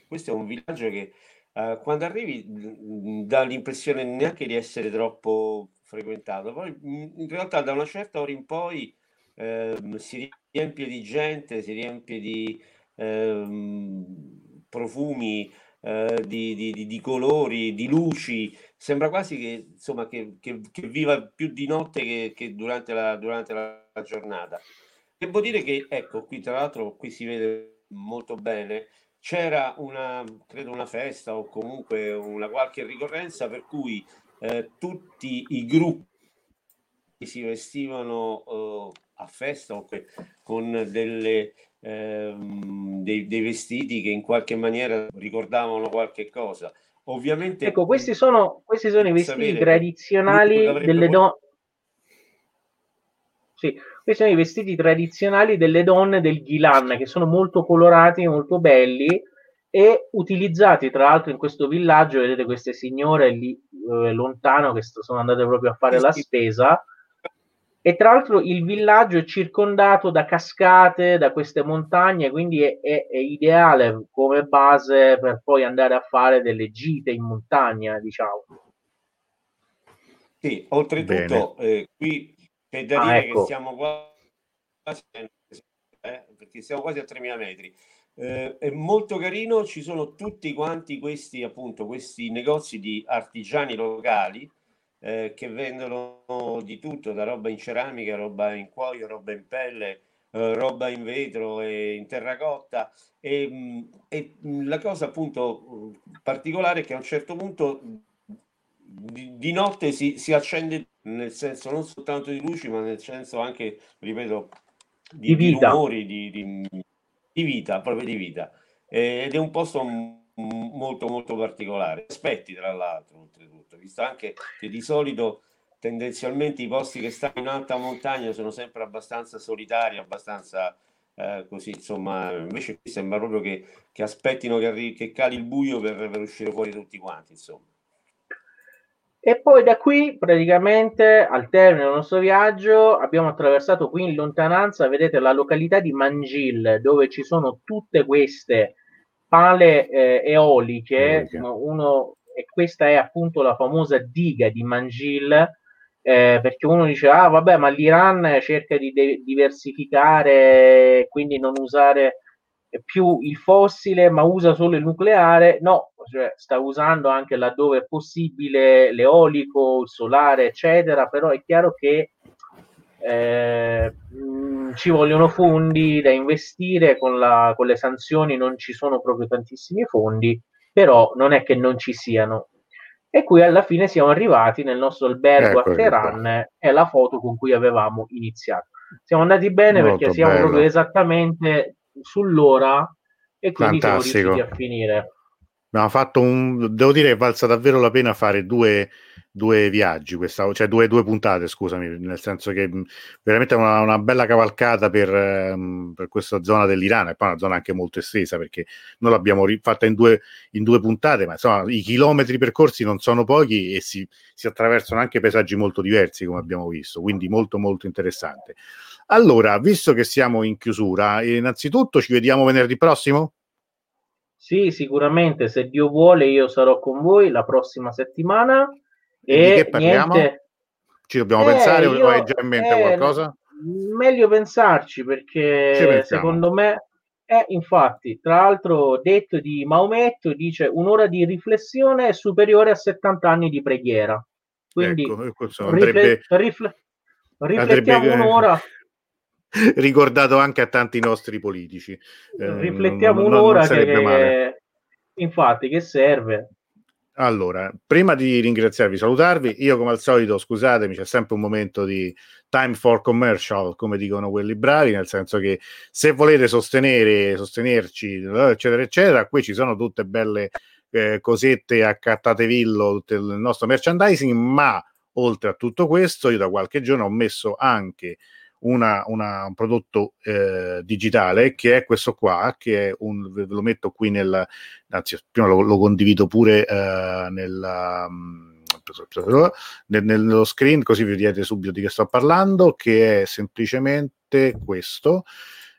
questo è un villaggio che uh, quando arrivi mh, dà l'impressione neanche di essere troppo frequentato, poi mh, in realtà da una certa ora in poi eh, si riempie di gente, si riempie di eh, profumi, eh, di, di, di, colori, di luci, sembra quasi che, insomma, che, che, che viva più di notte che, che durante, la, durante la giornata. Devo dire che, ecco, qui tra l'altro, qui si vede molto bene, c'era una, credo una festa o comunque una qualche ricorrenza per cui eh, tutti i gruppi si vestivano eh, a festa con delle, eh, dei, dei, vestiti che in qualche maniera ricordavano qualche cosa. Ovviamente... Ecco, questi sono, questi sono i vestiti tradizionali delle donne. Sì, questi sono i vestiti tradizionali delle donne del Ghilan, che sono molto colorati, molto belli e utilizzati tra l'altro in questo villaggio. Vedete queste signore lì eh, lontano che sono andate proprio a fare la spesa. E tra l'altro il villaggio è circondato da cascate, da queste montagne, quindi è, è, è ideale come base per poi andare a fare delle gite in montagna, diciamo. Sì, oltretutto eh, qui c'è da ah, dire ecco. che siamo quasi, eh, perché siamo quasi a 3.000 metri. Eh, è molto carino, ci sono tutti quanti questi, appunto, questi negozi di artigiani locali eh, che vendono di tutto, da roba in ceramica, roba in cuoio, roba in pelle, eh, roba in vetro e in terracotta. E, mm, e mm, la cosa appunto particolare è che a un certo punto di, di notte si, si, accende nel senso non soltanto di luci, ma nel senso anche, ripeto, di, di, di rumori, di, di, vita, proprio di vita. ed è un posto molto molto particolare. Aspetti tra l'altro, oltretutto, visto anche che di solito tendenzialmente i posti che stanno in alta montagna sono sempre abbastanza solitari, abbastanza eh, così, insomma, invece qui sembra proprio che, che aspettino che, arri- che cali il buio per, per uscire fuori tutti quanti, insomma. E poi da qui, praticamente al termine del nostro viaggio, abbiamo attraversato qui in lontananza, vedete, la località di Mangil, dove ci sono tutte queste pale eh, eoliche, uno, e questa è appunto la famosa diga di Mangil, eh, perché uno dice, ah vabbè, ma l'Iran cerca di de- diversificare, quindi non usare più il fossile, ma usa solo il nucleare. No, cioè, sta usando anche laddove è possibile l'eolico, il solare, eccetera, però è chiaro che eh, mh, ci vogliono fondi da investire, con, la, con le sanzioni non ci sono proprio tantissimi fondi, però non è che non ci siano. E qui alla fine siamo arrivati nel nostro albergo ecco a Teheran, è la foto con cui avevamo iniziato. Siamo andati bene Molto perché siamo bello. proprio esattamente sull'ora e quindi Fantastico. siamo riusciti a finire. Abbiamo fatto un, devo dire che valsa davvero la pena fare due, due viaggi, questa, cioè due, due, puntate, scusami, nel senso che veramente una, una bella cavalcata per, um, per, questa zona dell'Iran, e poi una zona anche molto estesa perché noi l'abbiamo fatta in due, in due puntate, ma insomma i chilometri percorsi non sono pochi e si, si attraversano anche paesaggi molto diversi come abbiamo visto, quindi molto molto interessante. Allora, visto che siamo in chiusura, innanzitutto ci vediamo venerdì prossimo? Sì, sicuramente, se Dio vuole io sarò con voi la prossima settimana. E, di che parliamo? Niente... Ci dobbiamo eh, pensare io, o hai già in mente eh, qualcosa? Meglio pensarci perché secondo me è infatti, tra l'altro detto di Maometto, dice un'ora di riflessione è superiore a 70 anni di preghiera. Quindi ecco, ecco andrebbe, rifle, rifle, riflettiamo andrebbe, un'ora ricordato anche a tanti nostri politici. Eh, Riflettiamo non, un'ora non che, male. infatti, che serve. Allora, prima di ringraziarvi, salutarvi, io come al solito, scusatemi, c'è sempre un momento di time for commercial, come dicono quelli bravi, nel senso che se volete sostenere, sostenerci, eccetera, eccetera, qui ci sono tutte belle eh, cosette accattatevillo, tutto il nostro merchandising, ma oltre a tutto questo, io da qualche giorno ho messo anche una, una, un prodotto eh, digitale che è questo qua, che è un, ve lo metto qui nel, anzi prima lo, lo condivido pure eh, nel, um, nel, nello screen così vedete subito di che sto parlando, che è semplicemente questo.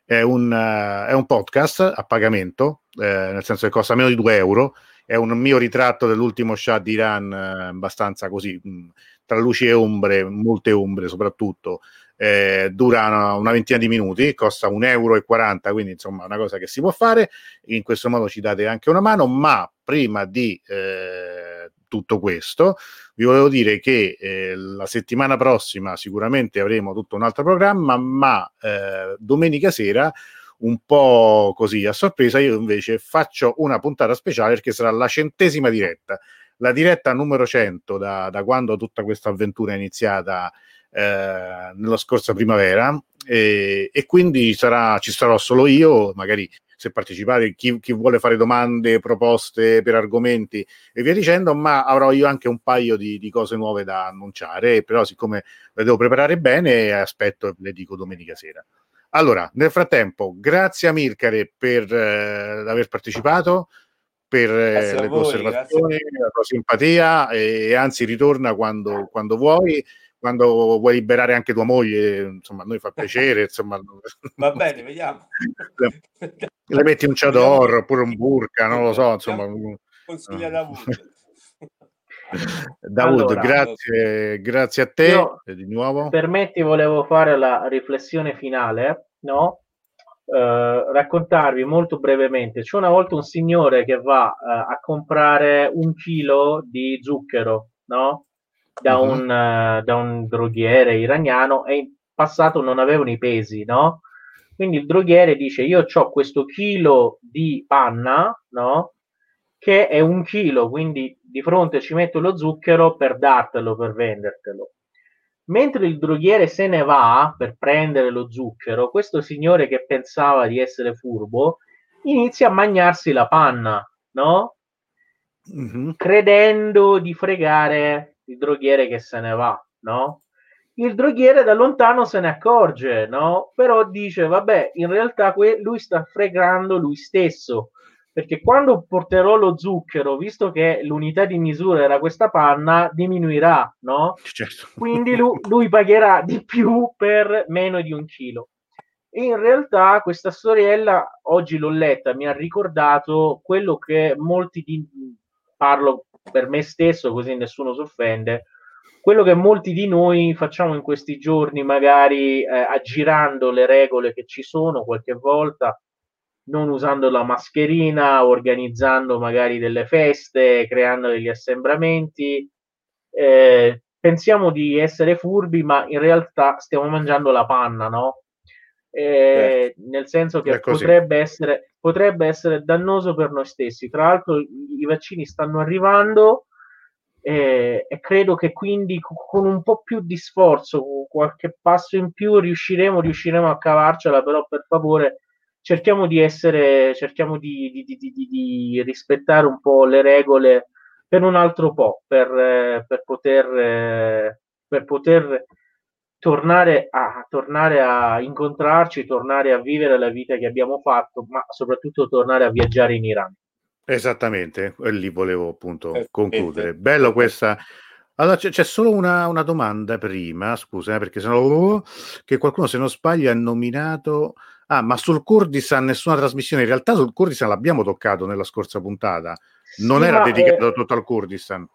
È un, uh, è un podcast a pagamento, eh, nel senso che costa meno di 2 euro. È un mio ritratto dell'ultimo Shah di Iran, eh, abbastanza così, mh, tra luci e ombre, molte ombre soprattutto, eh, dura una, una, ventina di minuti, costa 1,40 euro, quindi insomma una cosa che si può fare, in questo modo ci date anche una mano, ma prima di eh, tutto questo vi volevo dire che eh, la settimana prossima sicuramente avremo tutto un altro programma, ma eh, domenica sera un po' così a sorpresa, io invece faccio una puntata speciale perché sarà la centesima diretta, la diretta numero 100 da, da quando tutta questa avventura è iniziata eh, nella scorsa primavera e, e quindi sarà, ci sarò solo io, magari se partecipare, chi, chi, vuole fare domande, proposte per argomenti e via dicendo, ma avrò io anche un paio di, di cose nuove da annunciare, però siccome le devo preparare bene, aspetto e le dico domenica sera. Allora, nel frattempo, grazie a Mircare per eh, aver partecipato, per eh, le tue osservazioni, la tua simpatia e, e anzi ritorna quando, quando vuoi quando vuoi liberare anche tua moglie, insomma, a noi fa piacere, insomma. Va bene, vediamo. Le metti un chador oppure un burka, non lo so, insomma. Consiglia da Davud, allora, grazie, grazie a te io, di nuovo. Permetti, volevo fare la riflessione finale, no? Uh, raccontarvi molto brevemente. C'è una volta un signore che va uh, a comprare un chilo di zucchero, no? Da, uh-huh. un, uh, da un droghiere iraniano e in passato non avevano i pesi, no? Quindi il droghiere dice io ho questo chilo di panna, no? Che è un chilo, quindi di fronte ci metto lo zucchero per dartelo, per vendertelo. Mentre il droghiere se ne va per prendere lo zucchero, questo signore che pensava di essere furbo inizia a mangiarsi la panna, no? Mm-hmm. Credendo di fregare il droghiere che se ne va, no? Il droghiere da lontano se ne accorge, no? Però dice, vabbè, in realtà que- lui sta fregando lui stesso, perché quando porterò lo zucchero, visto che l'unità di misura era questa panna, diminuirà, no? Certo. Quindi lui, lui pagherà di più per meno di un chilo. E in realtà questa storiella, oggi l'ho letta, mi ha ricordato quello che molti di... parlo per me stesso, così nessuno si offende, quello che molti di noi facciamo in questi giorni, magari eh, aggirando le regole che ci sono qualche volta, non usando la mascherina, organizzando magari delle feste, creando degli assembramenti. Eh, pensiamo di essere furbi, ma in realtà stiamo mangiando la panna, no? Eh, certo. Nel senso che potrebbe essere, potrebbe essere dannoso per noi stessi. Tra l'altro, i, vaccini stanno arrivando. Eh, e credo che quindi con un po' più di sforzo, con qualche passo in più, riusciremo, riusciremo a cavarcela, però per favore cerchiamo di essere, cerchiamo di, di, di, di, rispettare un po' le regole per un altro po', per, per poter, per poter tornare, a, tornare a incontrarci, tornare a vivere la vita che abbiamo fatto, ma soprattutto tornare a viaggiare in Iran. Esattamente, e lì volevo appunto eh, concludere. Eh, Bello questa. Allora c'è, c'è solo una, una, domanda prima, scusa, eh, perché sennò che qualcuno, se non sbaglio, ha nominato Ah, ma sul Kurdistan nessuna trasmissione. In realtà sul Kurdistan l'abbiamo toccato nella scorsa puntata. Non sì, era dedicato eh, tutto al Kurdistan.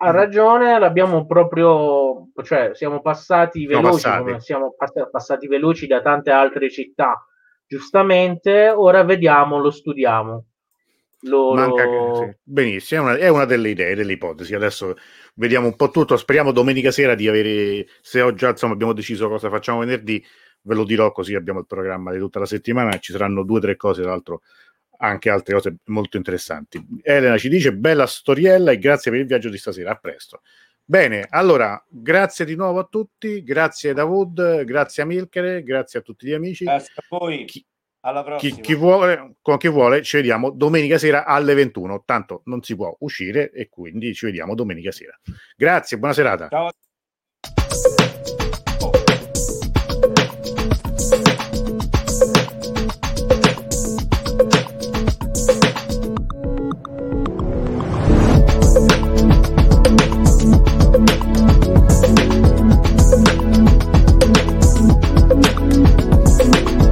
Ha ragione, l'abbiamo proprio, cioè siamo passati veloci, siamo passati. siamo passati veloci da tante altre città. Giustamente, ora vediamo, lo studiamo. Lo, Manca, sì. Benissimo, è una, è una, delle idee, delle ipotesi. Adesso vediamo un po' tutto. Speriamo domenica sera di avere, se ho già insomma, abbiamo deciso cosa facciamo venerdì, ve lo dirò così abbiamo il programma di tutta la settimana, ci saranno due o tre cose, tra l'altro anche altre cose molto interessanti. Elena ci dice bella storiella e grazie per il viaggio di stasera, a presto. Bene, allora, grazie di nuovo a tutti, grazie Davud, grazie a Milkere, grazie a tutti gli amici. Grazie a voi. Chi, alla prossima. Chi, chi, vuole, con chi vuole, ci vediamo domenica sera alle 21. Tanto non si può uscire e quindi ci vediamo domenica sera. Grazie, buona serata. Ciao.